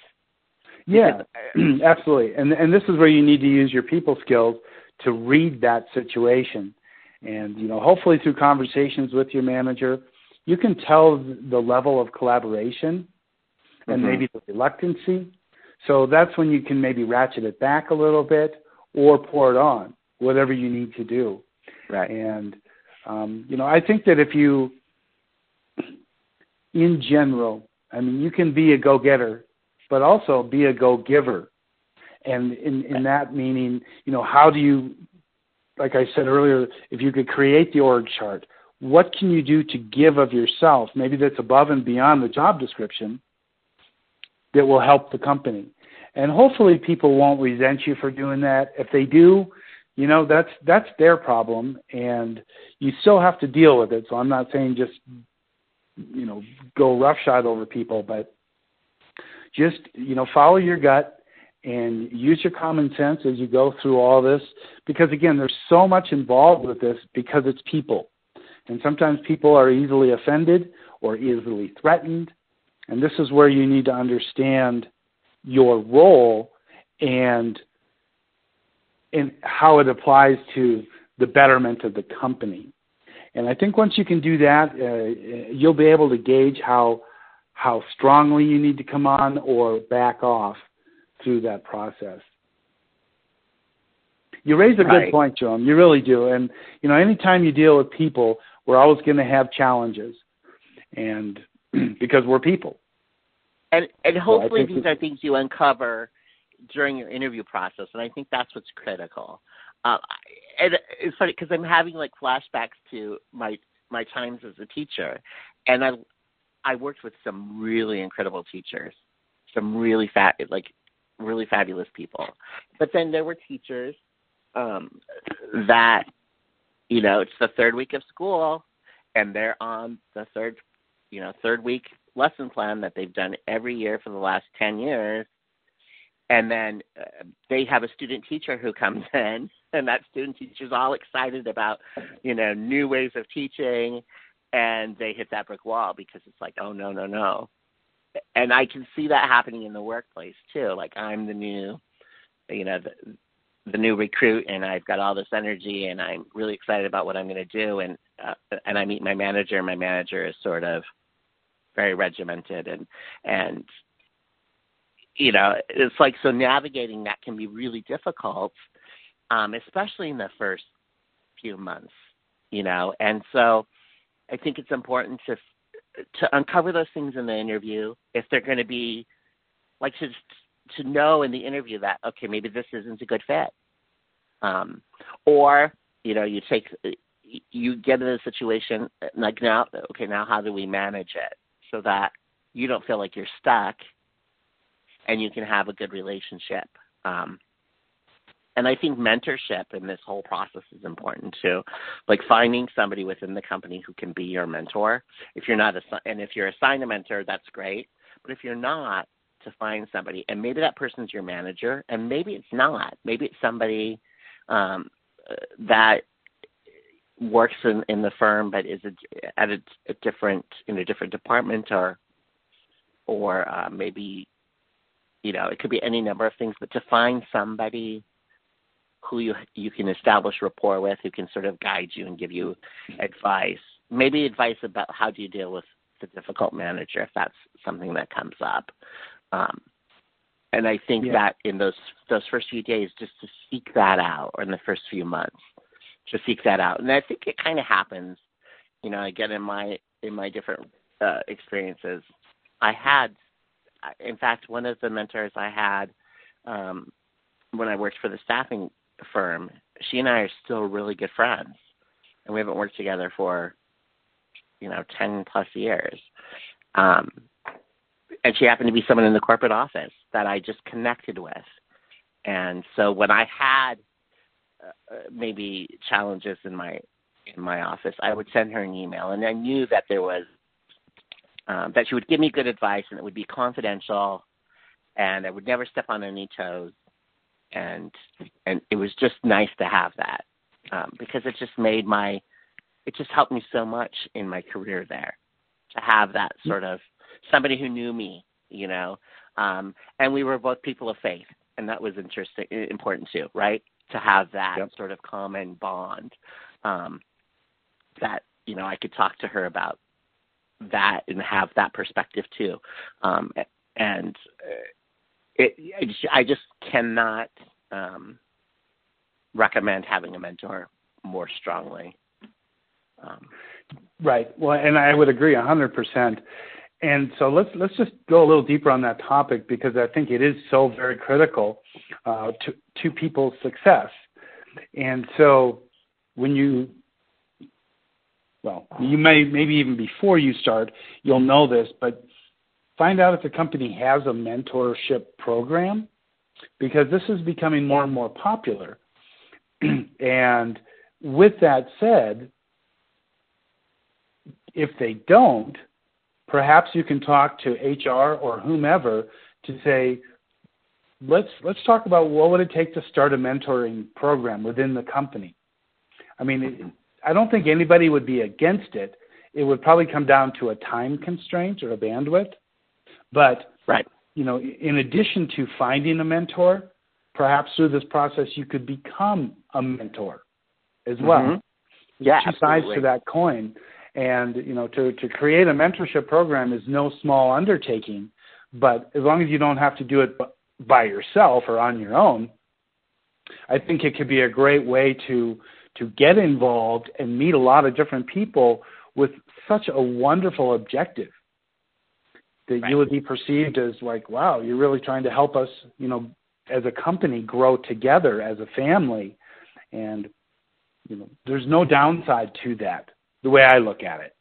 Yeah, because, [CLEARS THROAT] absolutely. And and this is where you need to use your people skills to read that situation. And you know, hopefully through conversations with your manager, you can tell the level of collaboration and mm-hmm. maybe the reluctancy. So that's when you can maybe ratchet it back a little bit or pour it on, whatever you need to do. Right. And um, you know, I think that if you, in general, I mean, you can be a go-getter, but also be a go-giver. And in, in that meaning, you know, how do you, like I said earlier, if you could create the org chart, what can you do to give of yourself? Maybe that's above and beyond the job description, that will help the company. And hopefully people won't resent you for doing that. If they do, you know, that's that's their problem and you still have to deal with it. So I'm not saying just you know, go roughshod over people, but just, you know, follow your gut and use your common sense as you go through all this because again, there's so much involved with this because it's people. And sometimes people are easily offended or easily threatened and this is where you need to understand your role and and how it applies to the betterment of the company. And I think once you can do that, uh, you'll be able to gauge how how strongly you need to come on or back off through that process. You raise a right. good point, Jerome. You really do. And you know, anytime you deal with people, we're always going to have challenges, and [CLEARS THROAT] because we're people. And and hopefully so these are things you uncover during your interview process, and I think that's what's critical. Uh, and it's funny because I'm having like flashbacks to my my times as a teacher, and I I worked with some really incredible teachers, some really fat like really fabulous people. But then there were teachers um, that you know it's the third week of school, and they're on the third you know third week lesson plan that they've done every year for the last ten years. And then uh, they have a student teacher who comes [LAUGHS] in and that student teacher is all excited about you know new ways of teaching. And they hit that brick wall because it's like oh no no no. And i can see that happening in the workplace too. Like i'm the new you know the, the new recruit and i've got all this energy and i'm really excited about what i'm going to do. And uh, and i meet my manager and my manager is sort of very regimented and and you know, it's like so navigating that can be really difficult, um, especially in the first few months, you know. And so I think it's important to to uncover those things in the interview if they're going to be like to to know in the interview that okay maybe this isn't a good fit um or you know you take you get in a situation like now okay now how do we manage it so that you don't feel like you're stuck and you can have a good relationship. Um, and I think mentorship in this whole process is important too. Like finding somebody within the company who can be your mentor. If you're not a, and if you're assigned a mentor, that's great. But if you're not, to find somebody, and maybe that person's your manager, and maybe it's not. Maybe it's somebody um, that works in, in the firm, but is a, at a, a different in a different department, or or uh, maybe you know, it could be any number of things, but to find somebody who you you can establish rapport with, who can sort of guide you and give you advice, maybe advice about how do you deal with the difficult manager if that's something that comes up. Um, and I think yeah. that in those those first few days, just to seek that out, or in the first few months, to seek that out, and I think it kind of happens. You know, again in my in my different uh, experiences, I had in fact, one of the mentors I had um, when I worked for the staffing firm, she and I are still really good friends, and we haven't worked together for you know ten plus years. Um, and she happened to be someone in the corporate office that I just connected with, and so when I had uh, uh maybe challenges in my in my office, I would send her an email, and I knew that there was um, that she would give me good advice and it would be confidential and I would never step on any toes. And and it was just nice to have that um, because it just made my it just helped me so much in my career there to have that sort of somebody who knew me, you know. Um, and we were both people of faith, and that was interesting, important too, right? To have that yep. sort of common bond um, that you know I could talk to her about that and have that perspective too. Um, and uh, it, I just cannot um, recommend having a mentor more strongly. Um, right. Well, and I would agree a hundred percent. And so let's let's just go a little deeper on that topic because I think it is so very critical uh, to to people's success. And so when you well, you may maybe even before you start, you'll know this, but find out if the company has a mentorship program because this is becoming more and more popular. [CLEARS THROAT] and with that said, if they don't, perhaps you can talk to HR or whomever to say, let's let's talk about what would it take to start a mentoring program within the company. I mean, I don't think anybody would be against it. It would probably come down to a time constraint or a bandwidth. But right. you know, in addition to finding a mentor, perhaps through this process you could become a mentor as well. Mm-hmm. Yeah, two absolutely. sides to that coin. And you know, to to create a mentorship program is no small undertaking. But as long as you don't have to do it by yourself or on your own, I think it could be a great way to to get involved and meet a lot of different people with such a wonderful objective that right. you would be perceived as like, wow, you're really trying to help us, you know, as a company grow together as a family. And you know, there's no downside to that, the way I look at it.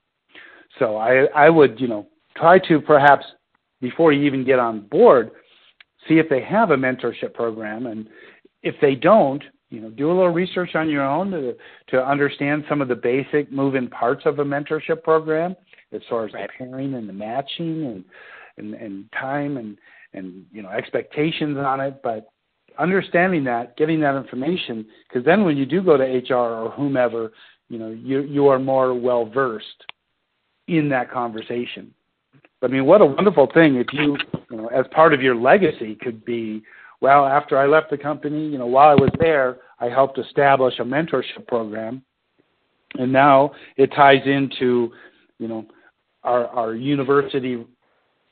So I I would, you know, try to perhaps before you even get on board, see if they have a mentorship program and if they don't, you know, do a little research on your own to to understand some of the basic moving parts of a mentorship program as far as right. the pairing and the matching and and, and time and and you know expectations on it. But understanding that, getting that information, because then when you do go to HR or whomever, you know, you you are more well versed in that conversation. I mean, what a wonderful thing if you, you know, as part of your legacy could be well, after I left the company, you know, while I was there, I helped establish a mentorship program, and now it ties into, you know, our our university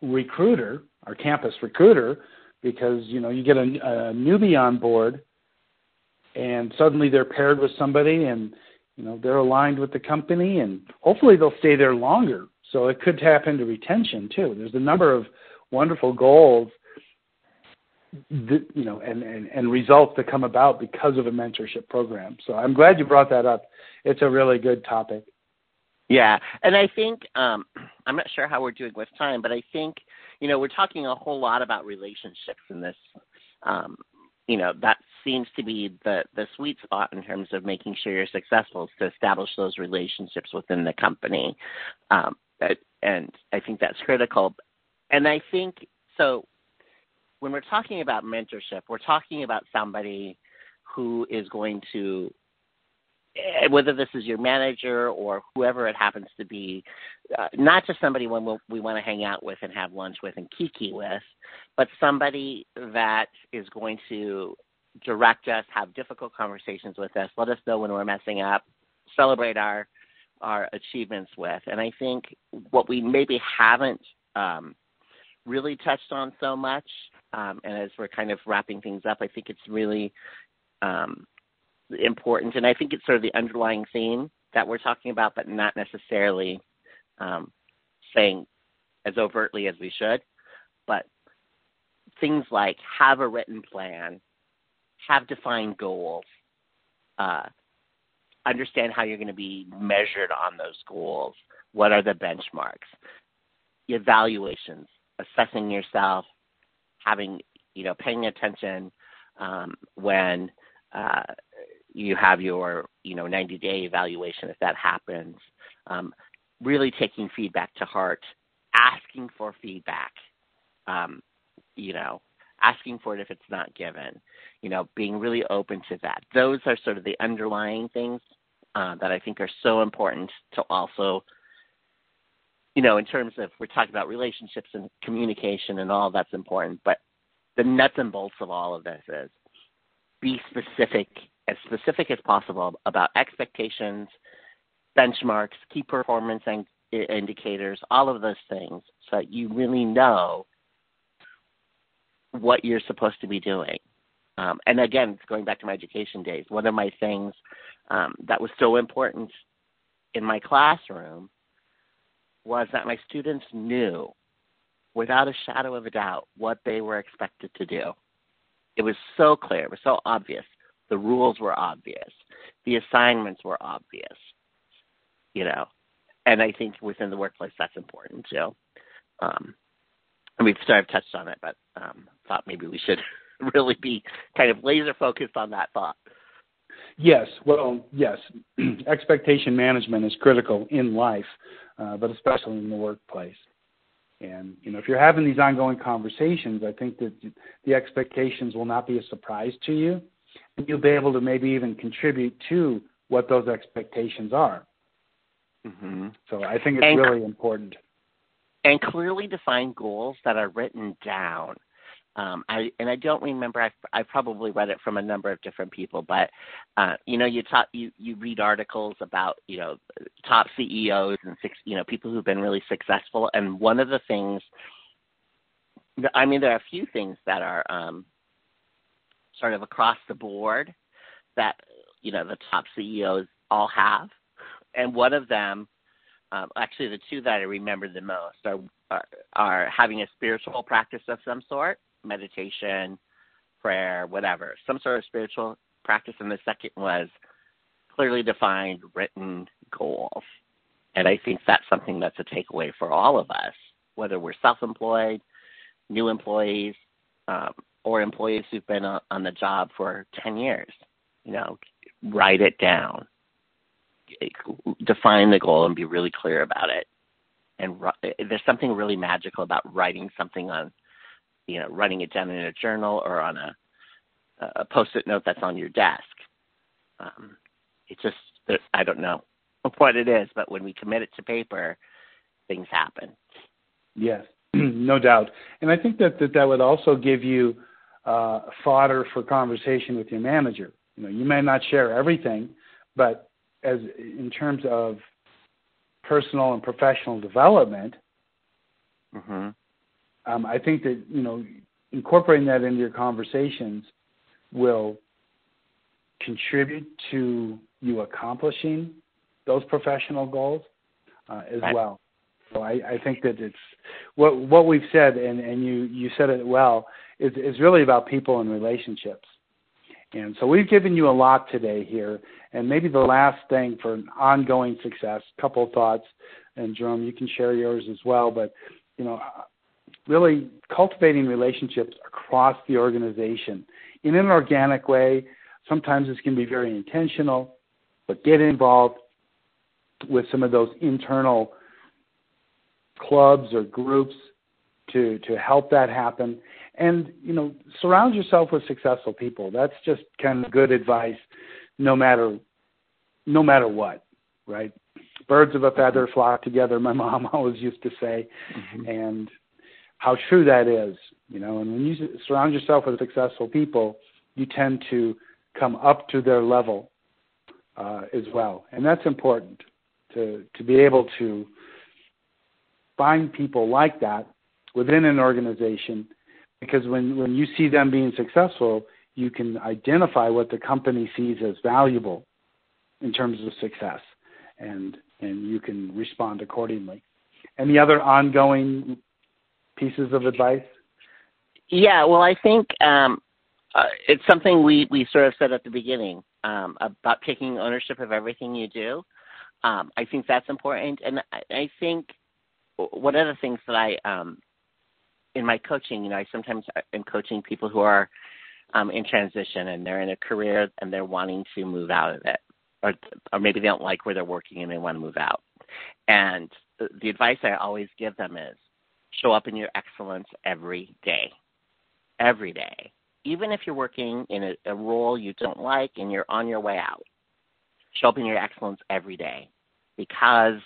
recruiter, our campus recruiter, because you know you get a, a newbie on board, and suddenly they're paired with somebody, and you know they're aligned with the company, and hopefully they'll stay there longer. So it could tap into retention too. There's a number of wonderful goals you know, and, and, and results that come about because of a mentorship program. So I'm glad you brought that up. It's a really good topic. Yeah, and I think um, I'm not sure how we're doing with time, but I think you know we're talking a whole lot about relationships in this. Um, you know that seems to be the the sweet spot in terms of making sure you're successful is to establish those relationships within the company, um, and I think that's critical. And I think so when we're talking about mentorship, we're talking about somebody who is going to eh, whether this is your manager or whoever it happens to be, uh, not just somebody when we'll, we want to hang out with and have lunch with and kiki with, but somebody that is going to direct us, have difficult conversations with us, let us know when we're messing up, celebrate our our achievements with. And I think what we maybe haven't um, really touched on so much um, and as we're kind of wrapping things up, I think it's really um, important, and I think it's sort of the underlying theme that we're talking about, but not necessarily um, saying as overtly as we should. But things like have a written plan, have defined goals, uh, understand how you're going to be measured on those goals. What are the benchmarks? Evaluations, assessing yourself, having you know paying attention um, when uh, you have your you know 90 day evaluation if that happens um, really taking feedback to heart asking for feedback um, you know asking for it if it's not given you know being really open to that. Those are sort of the underlying things uh, that i think are so important to also you know in terms of we're talking about relationships and communication and all that's important but the nuts and bolts of all of this is be specific, as specific as possible about expectations, benchmarks, key performance and indicators, all of those things, so that you really know what you're supposed to be doing. Um, and again, going back to my education days, one of my things um, that was so important in my classroom was that my students knew without a shadow of a doubt what they were expected to do. It was so clear, it was so obvious. The rules were obvious, the assignments were obvious, you know. And I think within the workplace, that's important too. Um, we've sort of touched on it, but um, thought maybe we should [LAUGHS] really be kind of laser focused on that thought. Yes, well, yes, [CLEARS THROAT] expectation management is critical in life, uh, but especially in the workplace. And you know, if you're having these ongoing conversations, I think that the expectations will not be a surprise to you, and you'll be able to maybe even contribute to what those expectations are. Mm-hmm. So I think it's and, really important. And clearly defined goals that are written down. Um, I and I don't remember. I I probably read it from a number of different people, but uh, you know, you talk, you you read articles about you know top CEOs and six, you know, people who've been really successful. And one of the things, I mean, there are a few things that are um, sort of across the board that you know the top CEOs all have, and one of them um, actually the two that I remember the most are, are are having a spiritual practice of some sort, meditation, prayer, whatever, some sort of spiritual practice, and the second was clearly defined written goals. And I think that's something that's a takeaway for all of us, whether we're self-employed, new employees, um, or employees who've been on the job for 10 years. You know, write it down define the goal and be really clear about it. And there's something really magical about writing something on, you know, writing it down in a journal or on a, a post-it note that's on your desk. Um, it just, I don't know [LAUGHS] what it is, but when we commit it to paper, things happen. Yes, [CLEARS THROAT] no doubt. And I think that that, that would also give you uh, fodder for conversation with your manager. You know, you may not share everything, but as in terms of personal and professional development, mm-hmm. um, I think that you know incorporating that into your conversations will contribute to you accomplishing those professional goals uh, as right. well. So I, I, think that it's what what we've said, and, and you you said it well. Is is really about people and relationships. And so we've given you a lot today here. And maybe the last thing for an ongoing success, couple of thoughts, and Jerome, you can share yours as well. But you know, really cultivating relationships across the organization in an organic way. Sometimes this can be very intentional, but get involved with some of those internal clubs or groups to to help that happen and you know surround yourself with successful people that's just kind of good advice no matter no matter what right? Birds of a feather flock together my [LAUGHS] mom always used to say. Mm-hmm. and how true that is you know? And when you surround yourself with successful people you tend to come up to their level uh, as well. And that's important to to be able to find people like that within an organization. Because when, when you see them being successful, you can identify what the company sees as valuable in terms of success, and and you can respond accordingly. Any other ongoing pieces of advice? Yeah, well, I think um, uh, it's something we we sort of said at the beginning um, about taking ownership of everything you do. Um, I think that's important, and I, I think one of the things that I um, in my coaching, you know, I sometimes am coaching people who are um, in transition and they're in a career and they're wanting to move out of it, or or maybe they don't like where they're working and they want to move out. And the, the advice I always give them is show up in your excellence every day, every day, even if you're working in a, a role you don't like and you're on your way out. Show up in your excellence every day, because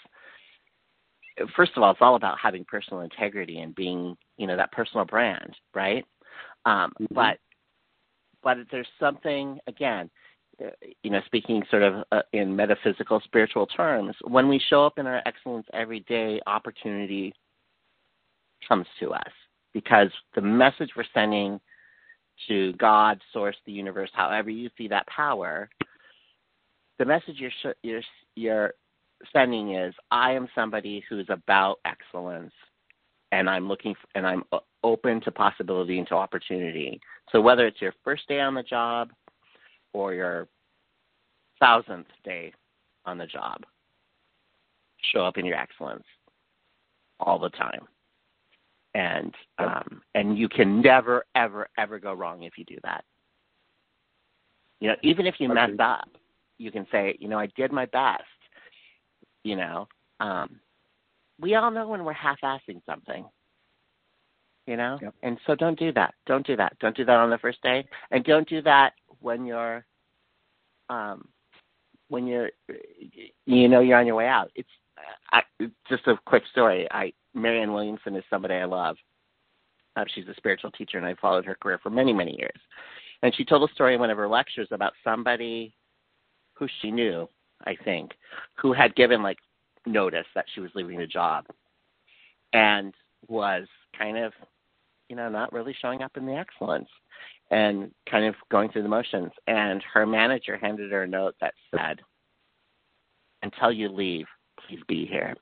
first of all, it's all about having personal integrity and being, you know, that personal brand, right? Um, mm-hmm. But but there's something again, uh, you know, speaking sort of uh, in metaphysical, spiritual terms, when we show up in our excellence every day, opportunity comes to us because the message we're sending to God, Source, the universe, however you see that power, the message you're you're you're sending is I am somebody who's about excellence and I'm looking for, and I'm open to possibility and to opportunity. So whether it's your first day on the job or your thousandth day on the job, show up in your excellence all the time. And um, and you can never ever ever go wrong if you do that. You know, even if you mess up, you can say, you know, I did my best you know, um, we all know when we're half-assing something. You know, yep. and so don't do that. Don't do that. Don't do that on the first day, and don't do that when you're, um, when you're, you know, you're on your way out. It's, I, just a quick story. I Marianne Williamson is somebody I love, Uh, she's a spiritual teacher, and I followed her career for many, many years. And she told a story in one of her lectures about somebody who she knew, I think, who had given like notice that she was leaving the job and was kind of, you know, not really showing up in the excellence and kind of going through the motions. And her manager handed her a note that said, Until you leave, please be here.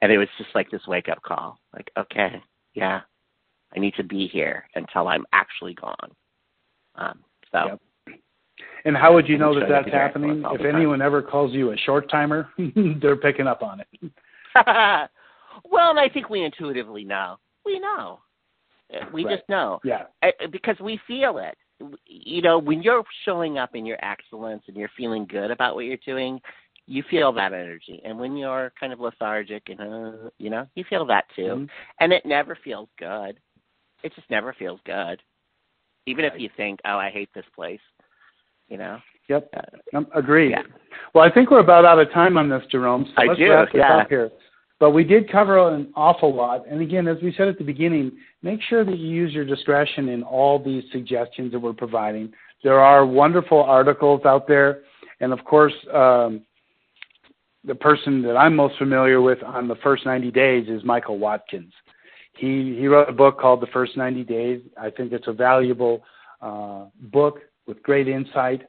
And it was just like this wake up call like, okay, yeah, I need to be here until I'm actually gone. Um, so. Yep. And how would you know that that's happening? If anyone ever calls you a short timer, [LAUGHS] they're picking up on it. [LAUGHS] well, and I think we intuitively know. We know. We right. just know. Yeah. Because we feel it. You know, when you're showing up in your excellence and you're feeling good about what you're doing, you feel that energy. And when you're kind of lethargic and uh, you know, you feel that too. Mm-hmm. And it never feels good. It just never feels good. Even if you think, "Oh, I hate this place." You know. Yep. Uh, um, agreed. Yeah. Well, I think we're about out of time on this, Jerome. So I let's do, wrap yeah. up here. But we did cover an awful lot. And again, as we said at the beginning, make sure that you use your discretion in all these suggestions that we're providing. There are wonderful articles out there. And of course, um, the person that I'm most familiar with on the first 90 days is Michael Watkins. He he wrote a book called The First 90 Days. I think it's a valuable uh, book with great insight.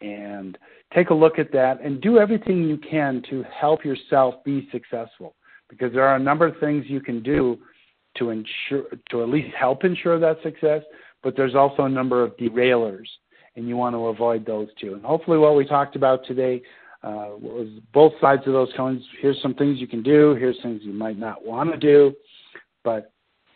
And take a look at that and do everything you can to help yourself be successful because there are a number of things you can do to ensure to at least help ensure that success but there's also a number of derailers and you want to avoid those too and hopefully what we talked about today uh, was both sides of those coins. Here's some things you can do. Here's things you might not want to do, but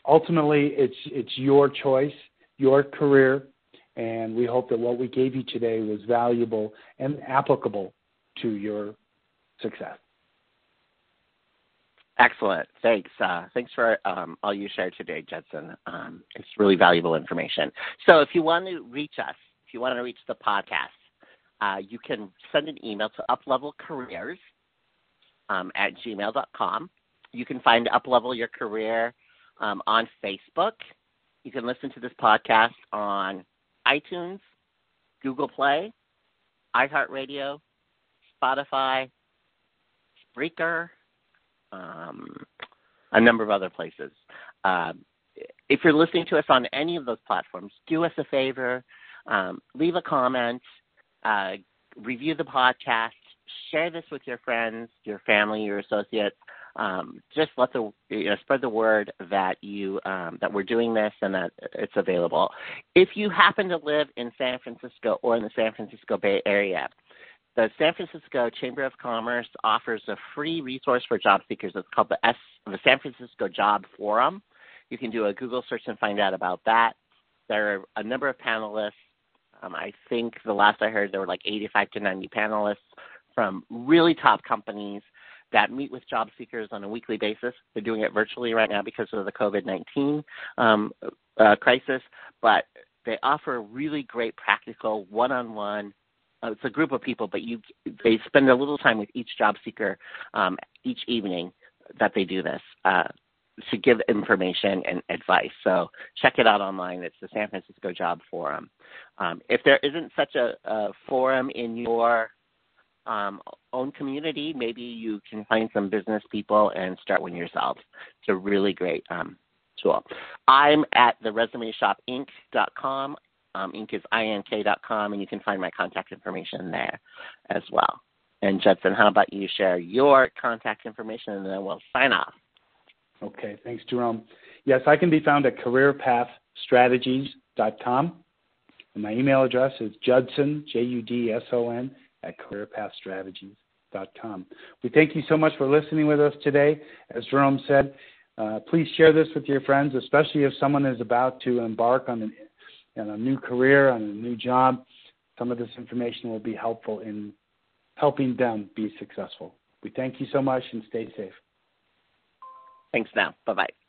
ultimately, it's it's your choice, your career, and we hope that what we gave you today was valuable and applicable to your success. Excellent. Thanks. Uh, thanks for um, all you shared today, Judson. Um, it's really valuable information. So, if you want to reach us, if you want to reach the podcast, uh, you can send an email to uplevelcareers um, at gmail.com. You can find Uplevel Your Career um, on Facebook. You can listen to this podcast on iTunes, Google Play, iHeartRadio, Spotify, Spreaker, um, a number of other places. Uh, if you're listening to us on any of those platforms, do us a favor, um, leave a comment, uh, review the podcast, share this with your friends, your family, your associates. Um, just let the you know, spread the word that you um, that we're doing this and that it's available. If you happen to live in San Francisco or in the San Francisco Bay Area, the San Francisco Chamber of Commerce offers a free resource for job seekers. It's called the S the San Francisco Job Forum. You can do a Google search and find out about that. There are a number of panelists um, I think the last I heard there were like 85 to 90 panelists from really top companies that meet with job seekers on a weekly basis. They're doing it virtually right now because of the COVID 19 um, uh, crisis, but they offer really great practical one on one. It's a group of people, but you they spend a little time with each job seeker um, each evening that they do this. Uh, to give information and advice. So check it out online. It's the San Francisco Job Forum. Um, if there isn't such a, a forum in your um, own community, maybe you can find some business people and start one yourself. It's a really great um, tool. I'm at the resumeshopinc.com. Um, Inc is ink.com, and you can find my contact information there as well. And Judson, how about you share your contact information and then we'll sign off. Okay, thanks, Jerome. Yes, I can be found at careerpathstrategies.com. And my email address is judson, J-U-D-S-O-N, at careerpathstrategies.com. We thank you so much for listening with us today. As Jerome said, uh, please share this with your friends, especially if someone is about to embark on, an, on a new career, on a new job. Some of this information will be helpful in helping them be successful. We thank you so much and stay safe. Thanks now. Bye bye.